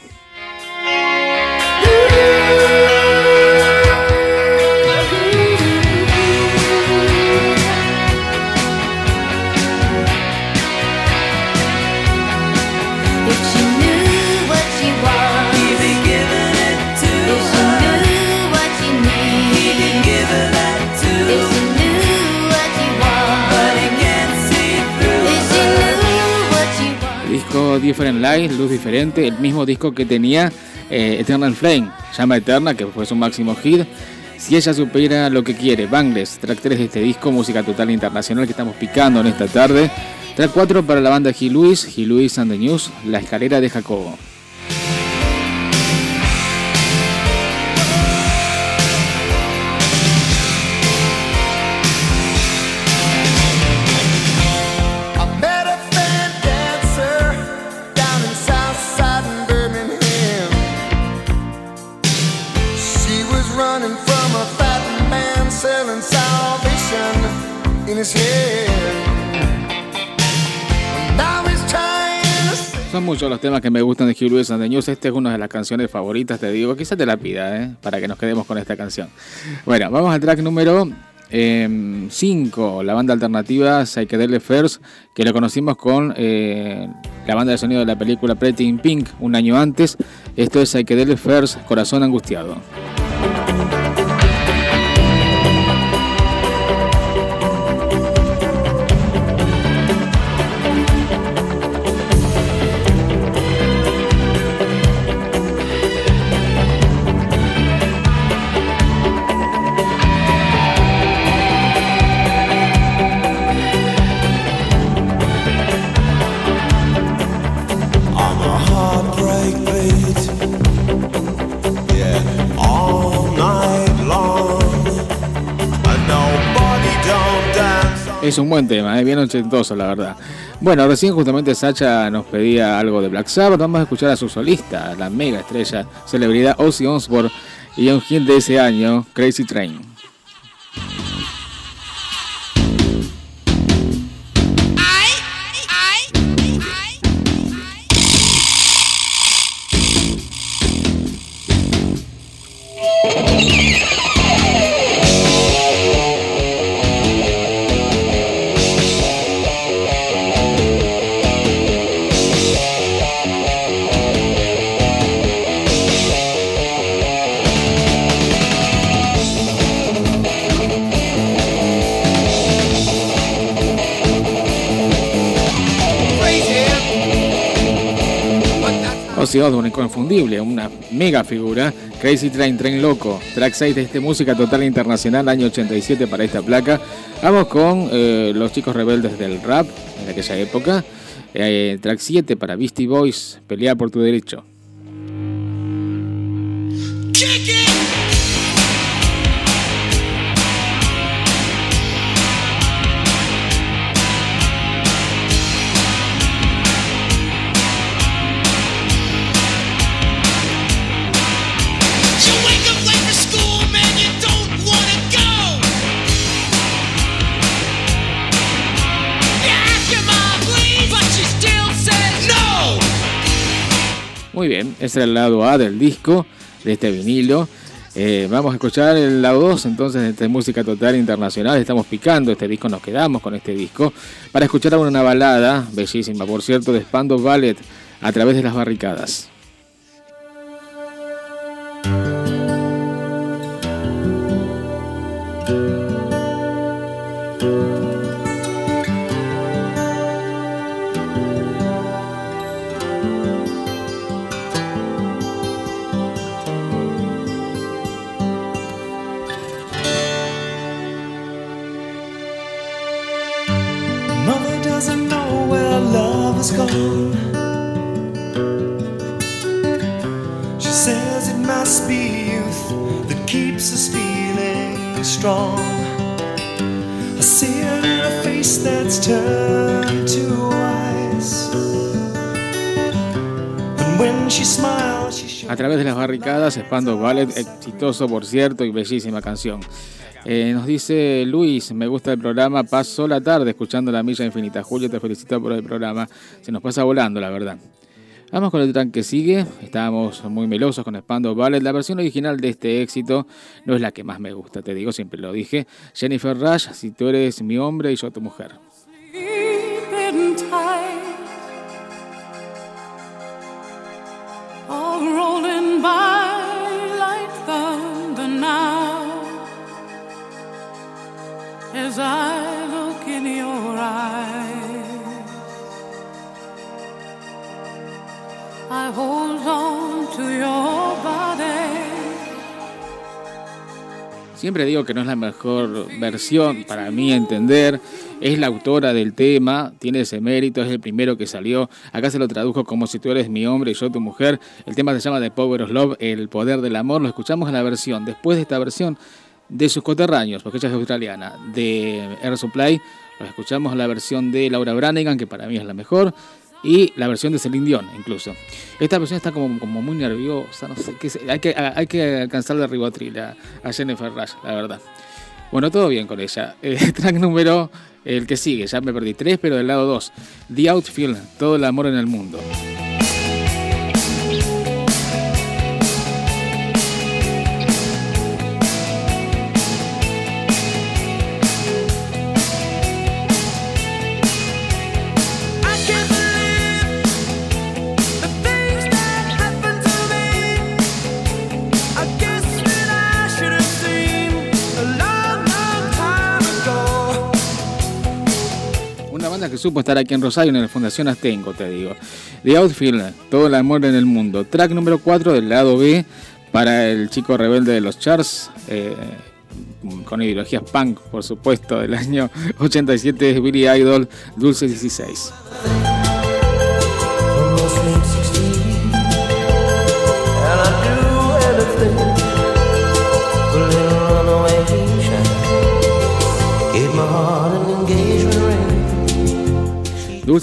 Different Light, Luz Diferente, el mismo disco que tenía eh, Eternal Flame, Llama Eterna, que fue su máximo hit. Si ella supiera lo que quiere, Bangles, track 3 de este disco, música total internacional que estamos picando en esta tarde. Track 4 para la banda G. Lewis, G. Lewis and the News, La escalera de Jacobo. Son muchos los temas que me gustan de Hugh Lewis and the News. Esta es una de las canciones favoritas, te digo. Quizá te la pida, ¿eh? Para que nos quedemos con esta canción. Bueno, vamos al track número 5. la banda alternativa Psychedelic First, que lo conocimos con eh, la banda de sonido de la película Pretty in Pink un año antes. Esto es Psychedelic First, Corazón Angustiado. Es un buen tema, ¿eh? bien ochentoso, la verdad. Bueno, recién justamente Sacha nos pedía algo de Black Sabbath. Vamos a escuchar a su solista, la mega estrella, celebridad Ozzy Osbourne y un hit de ese año, Crazy Train. Ozzy Osbourne, inconfundible, una mega figura. Crazy Train, Tren Loco, track 6 de este Música Total Internacional, año 87 para esta placa. Vamos con eh, los chicos rebeldes del rap en aquella época. Eh, track 7 para Beastie Boys, Pelear por tu derecho. Muy bien, era el lado A del disco, de este vinilo. Eh, vamos a escuchar el lado 2 entonces de esta música total internacional. Estamos picando este disco, nos quedamos con este disco para escuchar ahora una balada, bellísima por cierto, de Spandau Ballet a través de las barricadas. Gone. She says it must be youth that keeps us feeling strong. I see her in a face that's turned to A través de las barricadas, Spandau Ballet, exitoso por cierto y bellísima canción. Eh, nos dice Luis, me gusta el programa, paso la tarde escuchando la milla infinita. Julio, te felicito por el programa, se nos pasa volando, la verdad. Vamos con el track que sigue, estábamos muy melosos con Spandau Ballet. La versión original de este éxito no es la que más me gusta, te digo, siempre lo dije. Jennifer Rush, si tú eres mi hombre y yo tu mujer. Siempre digo que no es la mejor versión, para mí entender. Es la autora del tema, tiene ese mérito, es el primero que salió. Acá se lo tradujo como si tú eres mi hombre y yo tu mujer. El tema se llama The Power of Love, el poder del amor. Lo escuchamos en la versión. Después de esta versión de sus coterráneos, porque ella es australiana, de Air Supply, lo escuchamos en la versión de Laura Branigan, que para mí es la mejor. Y la versión de Celine Dion, incluso. Esta versión está como, como muy nerviosa, no sé qué. Hay que, hay que alcanzarle el ribotril a, a Jennifer Rush, la verdad. Bueno, todo bien con ella. *laughs* Eh, track número, el que sigue, ya me perdí tres, pero del lado 2. The Outfield, todo el amor en el mundo. Supo estar aquí en Rosario en la Fundación Astenco, te digo. The Outfield, todo el amor en el mundo. Track número 4 del lado B para el chico rebelde de los charts. eh, con ideologías punk, por supuesto, del año 87 es Billy Idol, Dulce 16.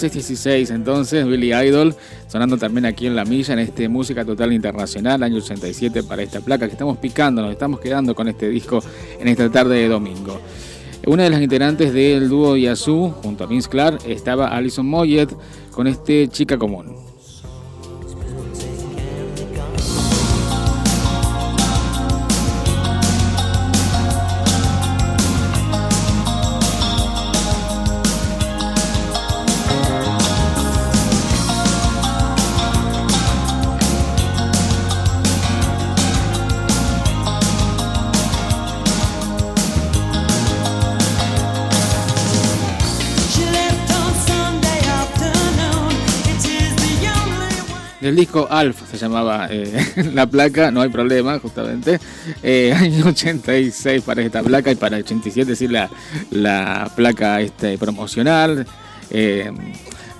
16, entonces, Billy Idol, sonando también aquí en La Milla, en este Música Total Internacional, año 87 para esta placa que estamos picando, nos estamos quedando con este disco en esta tarde de domingo. Una de las integrantes del dúo Yazoo, junto a Vince Clark, estaba Alison Moyet con este Chica Común. Del disco Alf se llamaba eh, *laughs* la placa, no hay problema, justamente. Eh, año *laughs* 86 para esta placa y para el 87 sí la, la placa este, promocional. eh,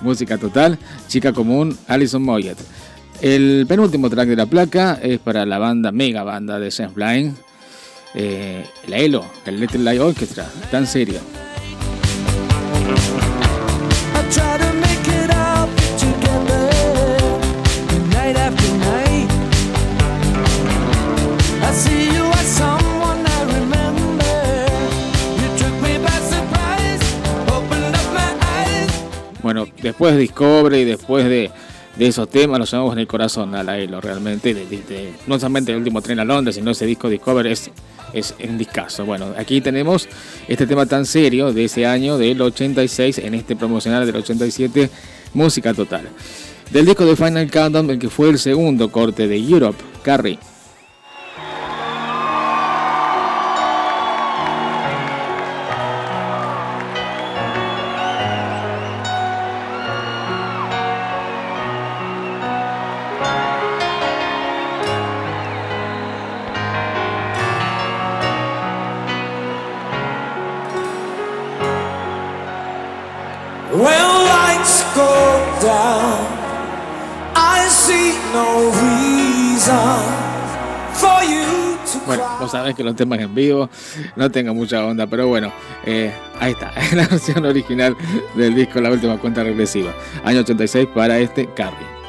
música total, Chica Común, Alison Moyet. El penúltimo track de la placa es para la banda, mega banda de James Blind, eh, la ELO, el Little Light Orchestra, tan serio. Después de Discovery y después de esos temas, los llevamos en el corazón a la Elo, realmente. no solamente el último tren a Londres, sino ese disco Discover es, es un discazo. Bueno, aquí tenemos este tema tan serio de ese año, del 86, en este promocional del 87, Música Total. Del disco de Final Countdown, el que fue el segundo corte de Europe, Carrie. Sabés que los temas en vivo no tengan mucha onda, pero bueno, eh, ahí está, *laughs* la versión original del disco La Última Cuenta Regresiva, año 86 para este Carrie.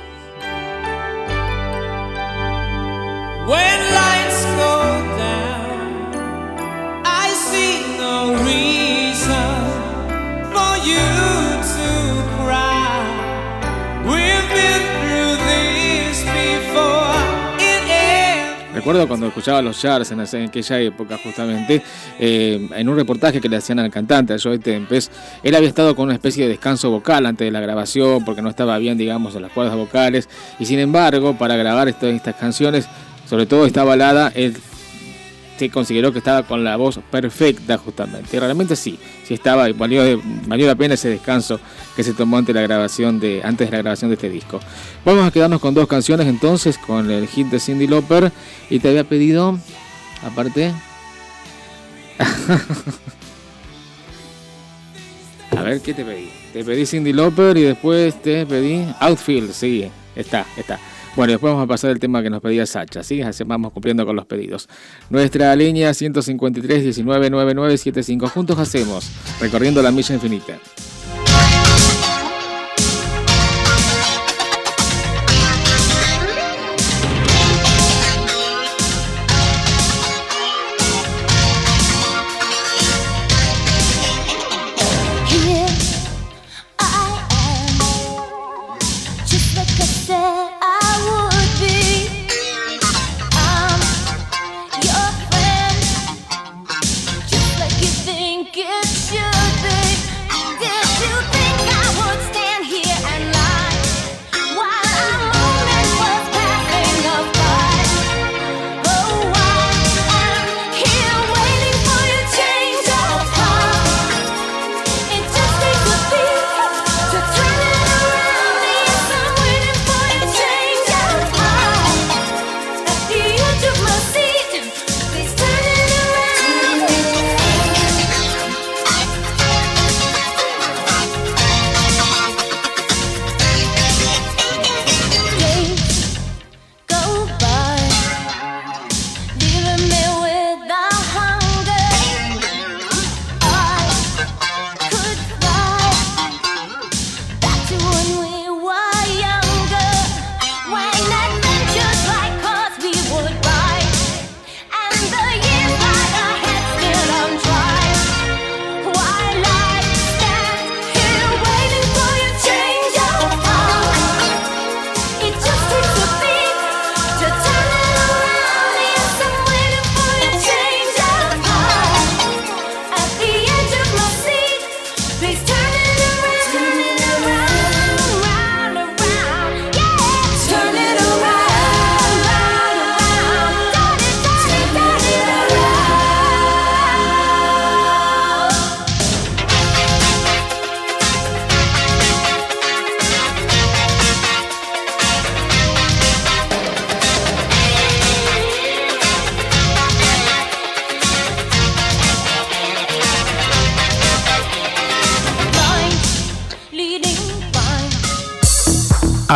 Recuerdo cuando escuchaba los charts en, aquella época justamente, eh, en un reportaje que le hacían al cantante, a Joey Tempest, él había estado con una especie de descanso vocal antes de la grabación porque no estaba bien, digamos, en las cuerdas vocales y sin embargo, para grabar esto- estas canciones, sobre todo esta balada, él se consideró que estaba con la voz perfecta justamente. Realmente sí, sí estaba valió, valió la pena ese descanso que se tomó la grabación de, antes de la grabación de este disco. Vamos a quedarnos con dos canciones entonces, con el hit de Cindy Lauper. Y te había pedido, aparte. *laughs* a ver, ¿qué te pedí? Te pedí Cindy Lauper y después te pedí Outfield, sí, está, está. Bueno, después vamos a pasar el tema que nos pedía Sacha, ¿sí? Así vamos cumpliendo con los pedidos. Nuestra línea 153 19 9975. Juntos hacemos, recorriendo la milla infinita.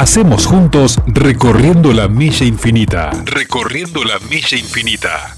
Hacemos juntos recorriendo la milla infinita. Recorriendo la milla infinita.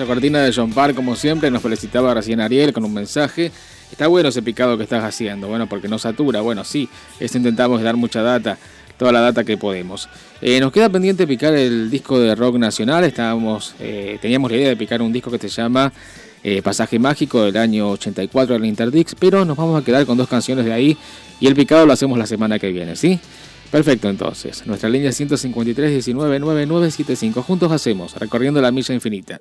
nuestra cortina de John Park, como siempre, nos felicitaba recién Ariel con un mensaje. Está bueno ese picado que estás haciendo, bueno, porque no satura. Bueno, sí, esto intentamos dar mucha data, toda la data que podemos. Eh, nos queda pendiente picar el disco de rock nacional. Estábamos, eh, teníamos la idea de picar un disco que se llama eh, Pasaje Mágico del año 84 del Interdix, pero nos vamos a quedar con dos canciones de ahí y el picado lo hacemos la semana que viene, ¿sí? Perfecto, entonces. Nuestra línea 153 19 juntos hacemos, recorriendo la milla infinita.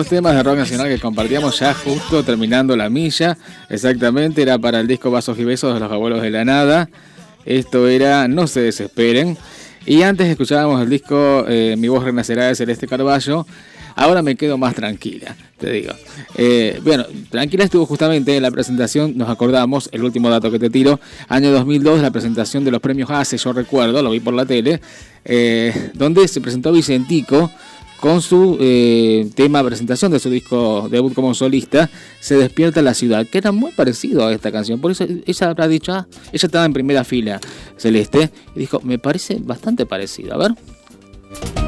Dos temas de rock nacional que compartíamos ya justo terminando la milla. Exactamente, era para el disco Vasos y Besos de los Abuelos de la Nada. Esto era No se desesperen. Y antes escuchábamos el disco eh, Mi voz renacerá de Celeste Carballo. Ahora me quedo más tranquila, te digo. Eh, bueno, tranquila estuvo justamente en la presentación, nos acordamos, el último dato que te tiro, año 2002, la presentación de los premios ACE, yo recuerdo, lo vi por la tele, eh, donde se presentó Vicentico con su eh, tema presentación de su disco debut como solista, Se despierta la ciudad, que era muy parecido a esta canción. Por eso ella habrá dicho, ah, ella estaba en primera fila, Celeste, y dijo, me parece bastante parecido. A ver.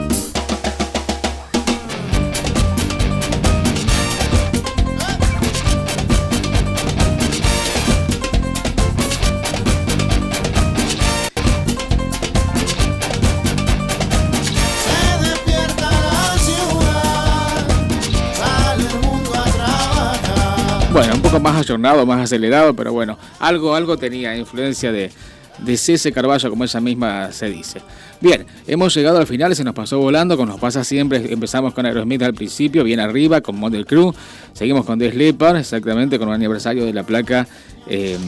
Más ayornado, más acelerado, pero bueno, algo, algo tenía influencia de, de Cese Carballo, como ella misma se dice. Bien, hemos llegado al final, se nos pasó volando, como nos pasa siempre, empezamos con Aerosmith al principio, bien arriba, con Model Crew, seguimos con Leppard, exactamente, con el aniversario de la placa eh.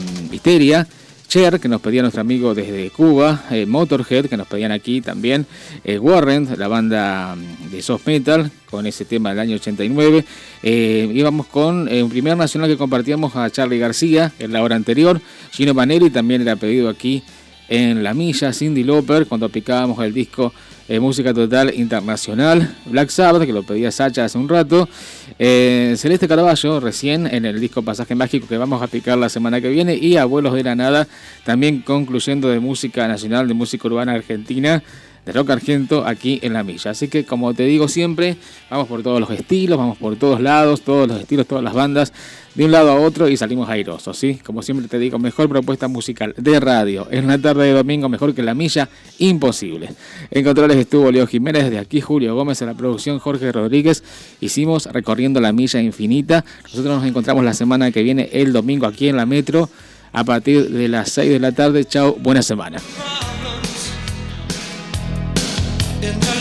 Cher, que nos pedía nuestro amigo desde Cuba, eh, Motorhead, que nos pedían aquí también, eh, Warren, la banda mm, de soft metal, con ese tema del año 89. Eh, íbamos con eh, un primer nacional que compartíamos a Charlie García en la hora anterior, Gino Manelli también era pedido aquí en La Milla, Cindy Lauper, cuando picábamos el disco eh, Música Total Internacional, Black Sabbath, que lo pedía Sacha hace un rato, eh, Celeste Carballo, recién en el disco Pasaje Mágico que vamos a picar la semana que viene, y Abuelos de la Nada, también concluyendo de música nacional, de música urbana argentina, de rock argento aquí en La Milla. Así que como te digo siempre, vamos por todos los estilos, vamos por todos lados, todos los estilos, todas las bandas, de un lado a otro y salimos airosos, ¿sí? Como siempre te digo, mejor propuesta musical de radio en la tarde de domingo, mejor que La Milla, imposible. En controles estuvo Leo Jiménez, desde aquí Julio Gómez en la producción, Jorge Rodríguez. Hicimos recorriendo la milla infinita. Nosotros nos encontramos la semana que viene, el domingo, aquí en la Metro, a partir de las 6 de la tarde. Chao, buena semana. in